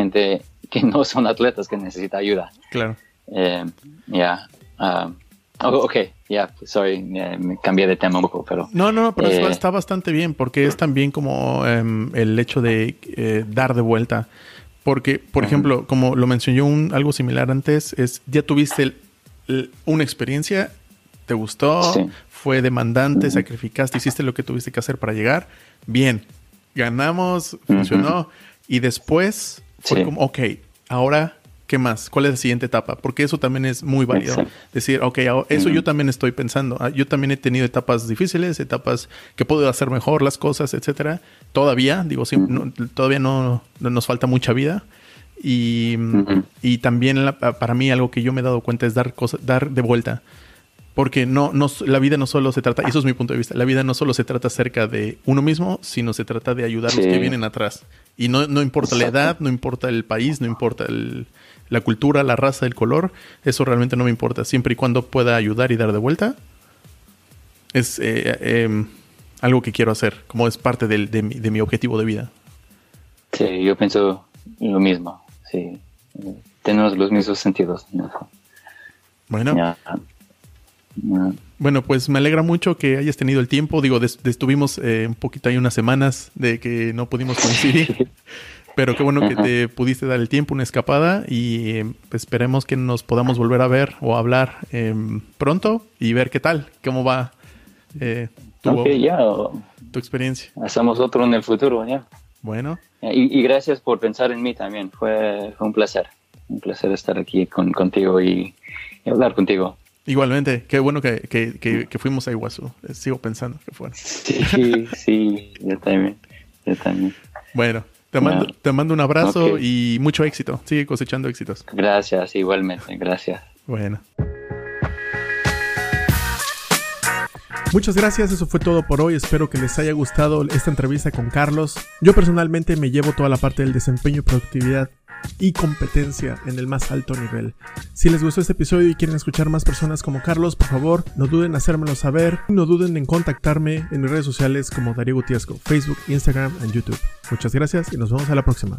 gente que no son atletas que necesita ayuda. Claro. Eh, ya. Um, Oh, ok, ya, sorry, me cambié de tema un poco, pero... No, no, pero eh, está bastante bien porque es también como em, el hecho de eh, dar de vuelta. Porque, por ejemplo, como lo mencionó un, algo similar antes, es ya tuviste una experiencia, te gustó, fue demandante, sacrificaste, hiciste lo que tuviste que hacer para llegar, bien, ganamos, funcionó, y después fue como, ok, ahora ¿qué más? ¿Cuál es la siguiente etapa? Porque eso también es muy válido. Decir, ok, eso yo también estoy pensando. Ah, yo también he tenido etapas difíciles, etapas que puedo hacer mejor las cosas, etcétera. Todavía, digo, todavía no, nos falta mucha vida. Y, también para mí algo que yo me he dado cuenta es dar, cosas, dar de vuelta. Porque no, no, la vida no solo se trata, y eso es mi punto de vista, la vida no solo se trata acerca de uno mismo, sino se trata de ayudar a los que vienen atrás. Y no, no importa la edad, no importa el país, no importa el, la cultura, la raza, el color, eso realmente no me importa. Siempre y cuando pueda ayudar y dar de vuelta, es eh, em, algo que quiero hacer, como es parte de, mi, objetivo de vida. Sí, yo pienso lo mismo, sí. Tenemos los mismos sentidos. Bueno. Bueno, pues me alegra mucho que hayas tenido el tiempo. Digo, estuvimos eh, un poquito ahí unas semanas de que no pudimos coincidir. Pero qué bueno que te pudiste dar el tiempo, una escapada y em, esperemos que nos podamos volver a ver o hablar em, pronto y ver qué tal, cómo va eh, tu, tu, experiencia. Hacemos otro en el futuro, ya. Bueno. Y, gracias por pensar en mí también, fue, un placer, un placer estar aquí con, contigo y, hablar contigo. Igualmente, qué bueno que, que, que, fuimos a Iguazú, eh, sigo pensando que fue. Sí, sí, yo también, yo también. Bueno, te mando, te mando un abrazo y mucho éxito. Sigue cosechando éxitos. Gracias, igualmente. Gracias. Bueno. Muchas gracias, eso fue todo por hoy, espero que les haya gustado esta entrevista con Carlos. Yo personalmente me llevo toda la parte del desempeño y productividad y competencia en el más alto nivel. Si les gustó este episodio y quieren escuchar más personas como Carlos, por favor, no duden en hacérmelo saber. No duden en contactarme en mis redes sociales como Darío Gutiesco, Facebook, Instagram y YouTube. Muchas gracias y nos vemos a la próxima.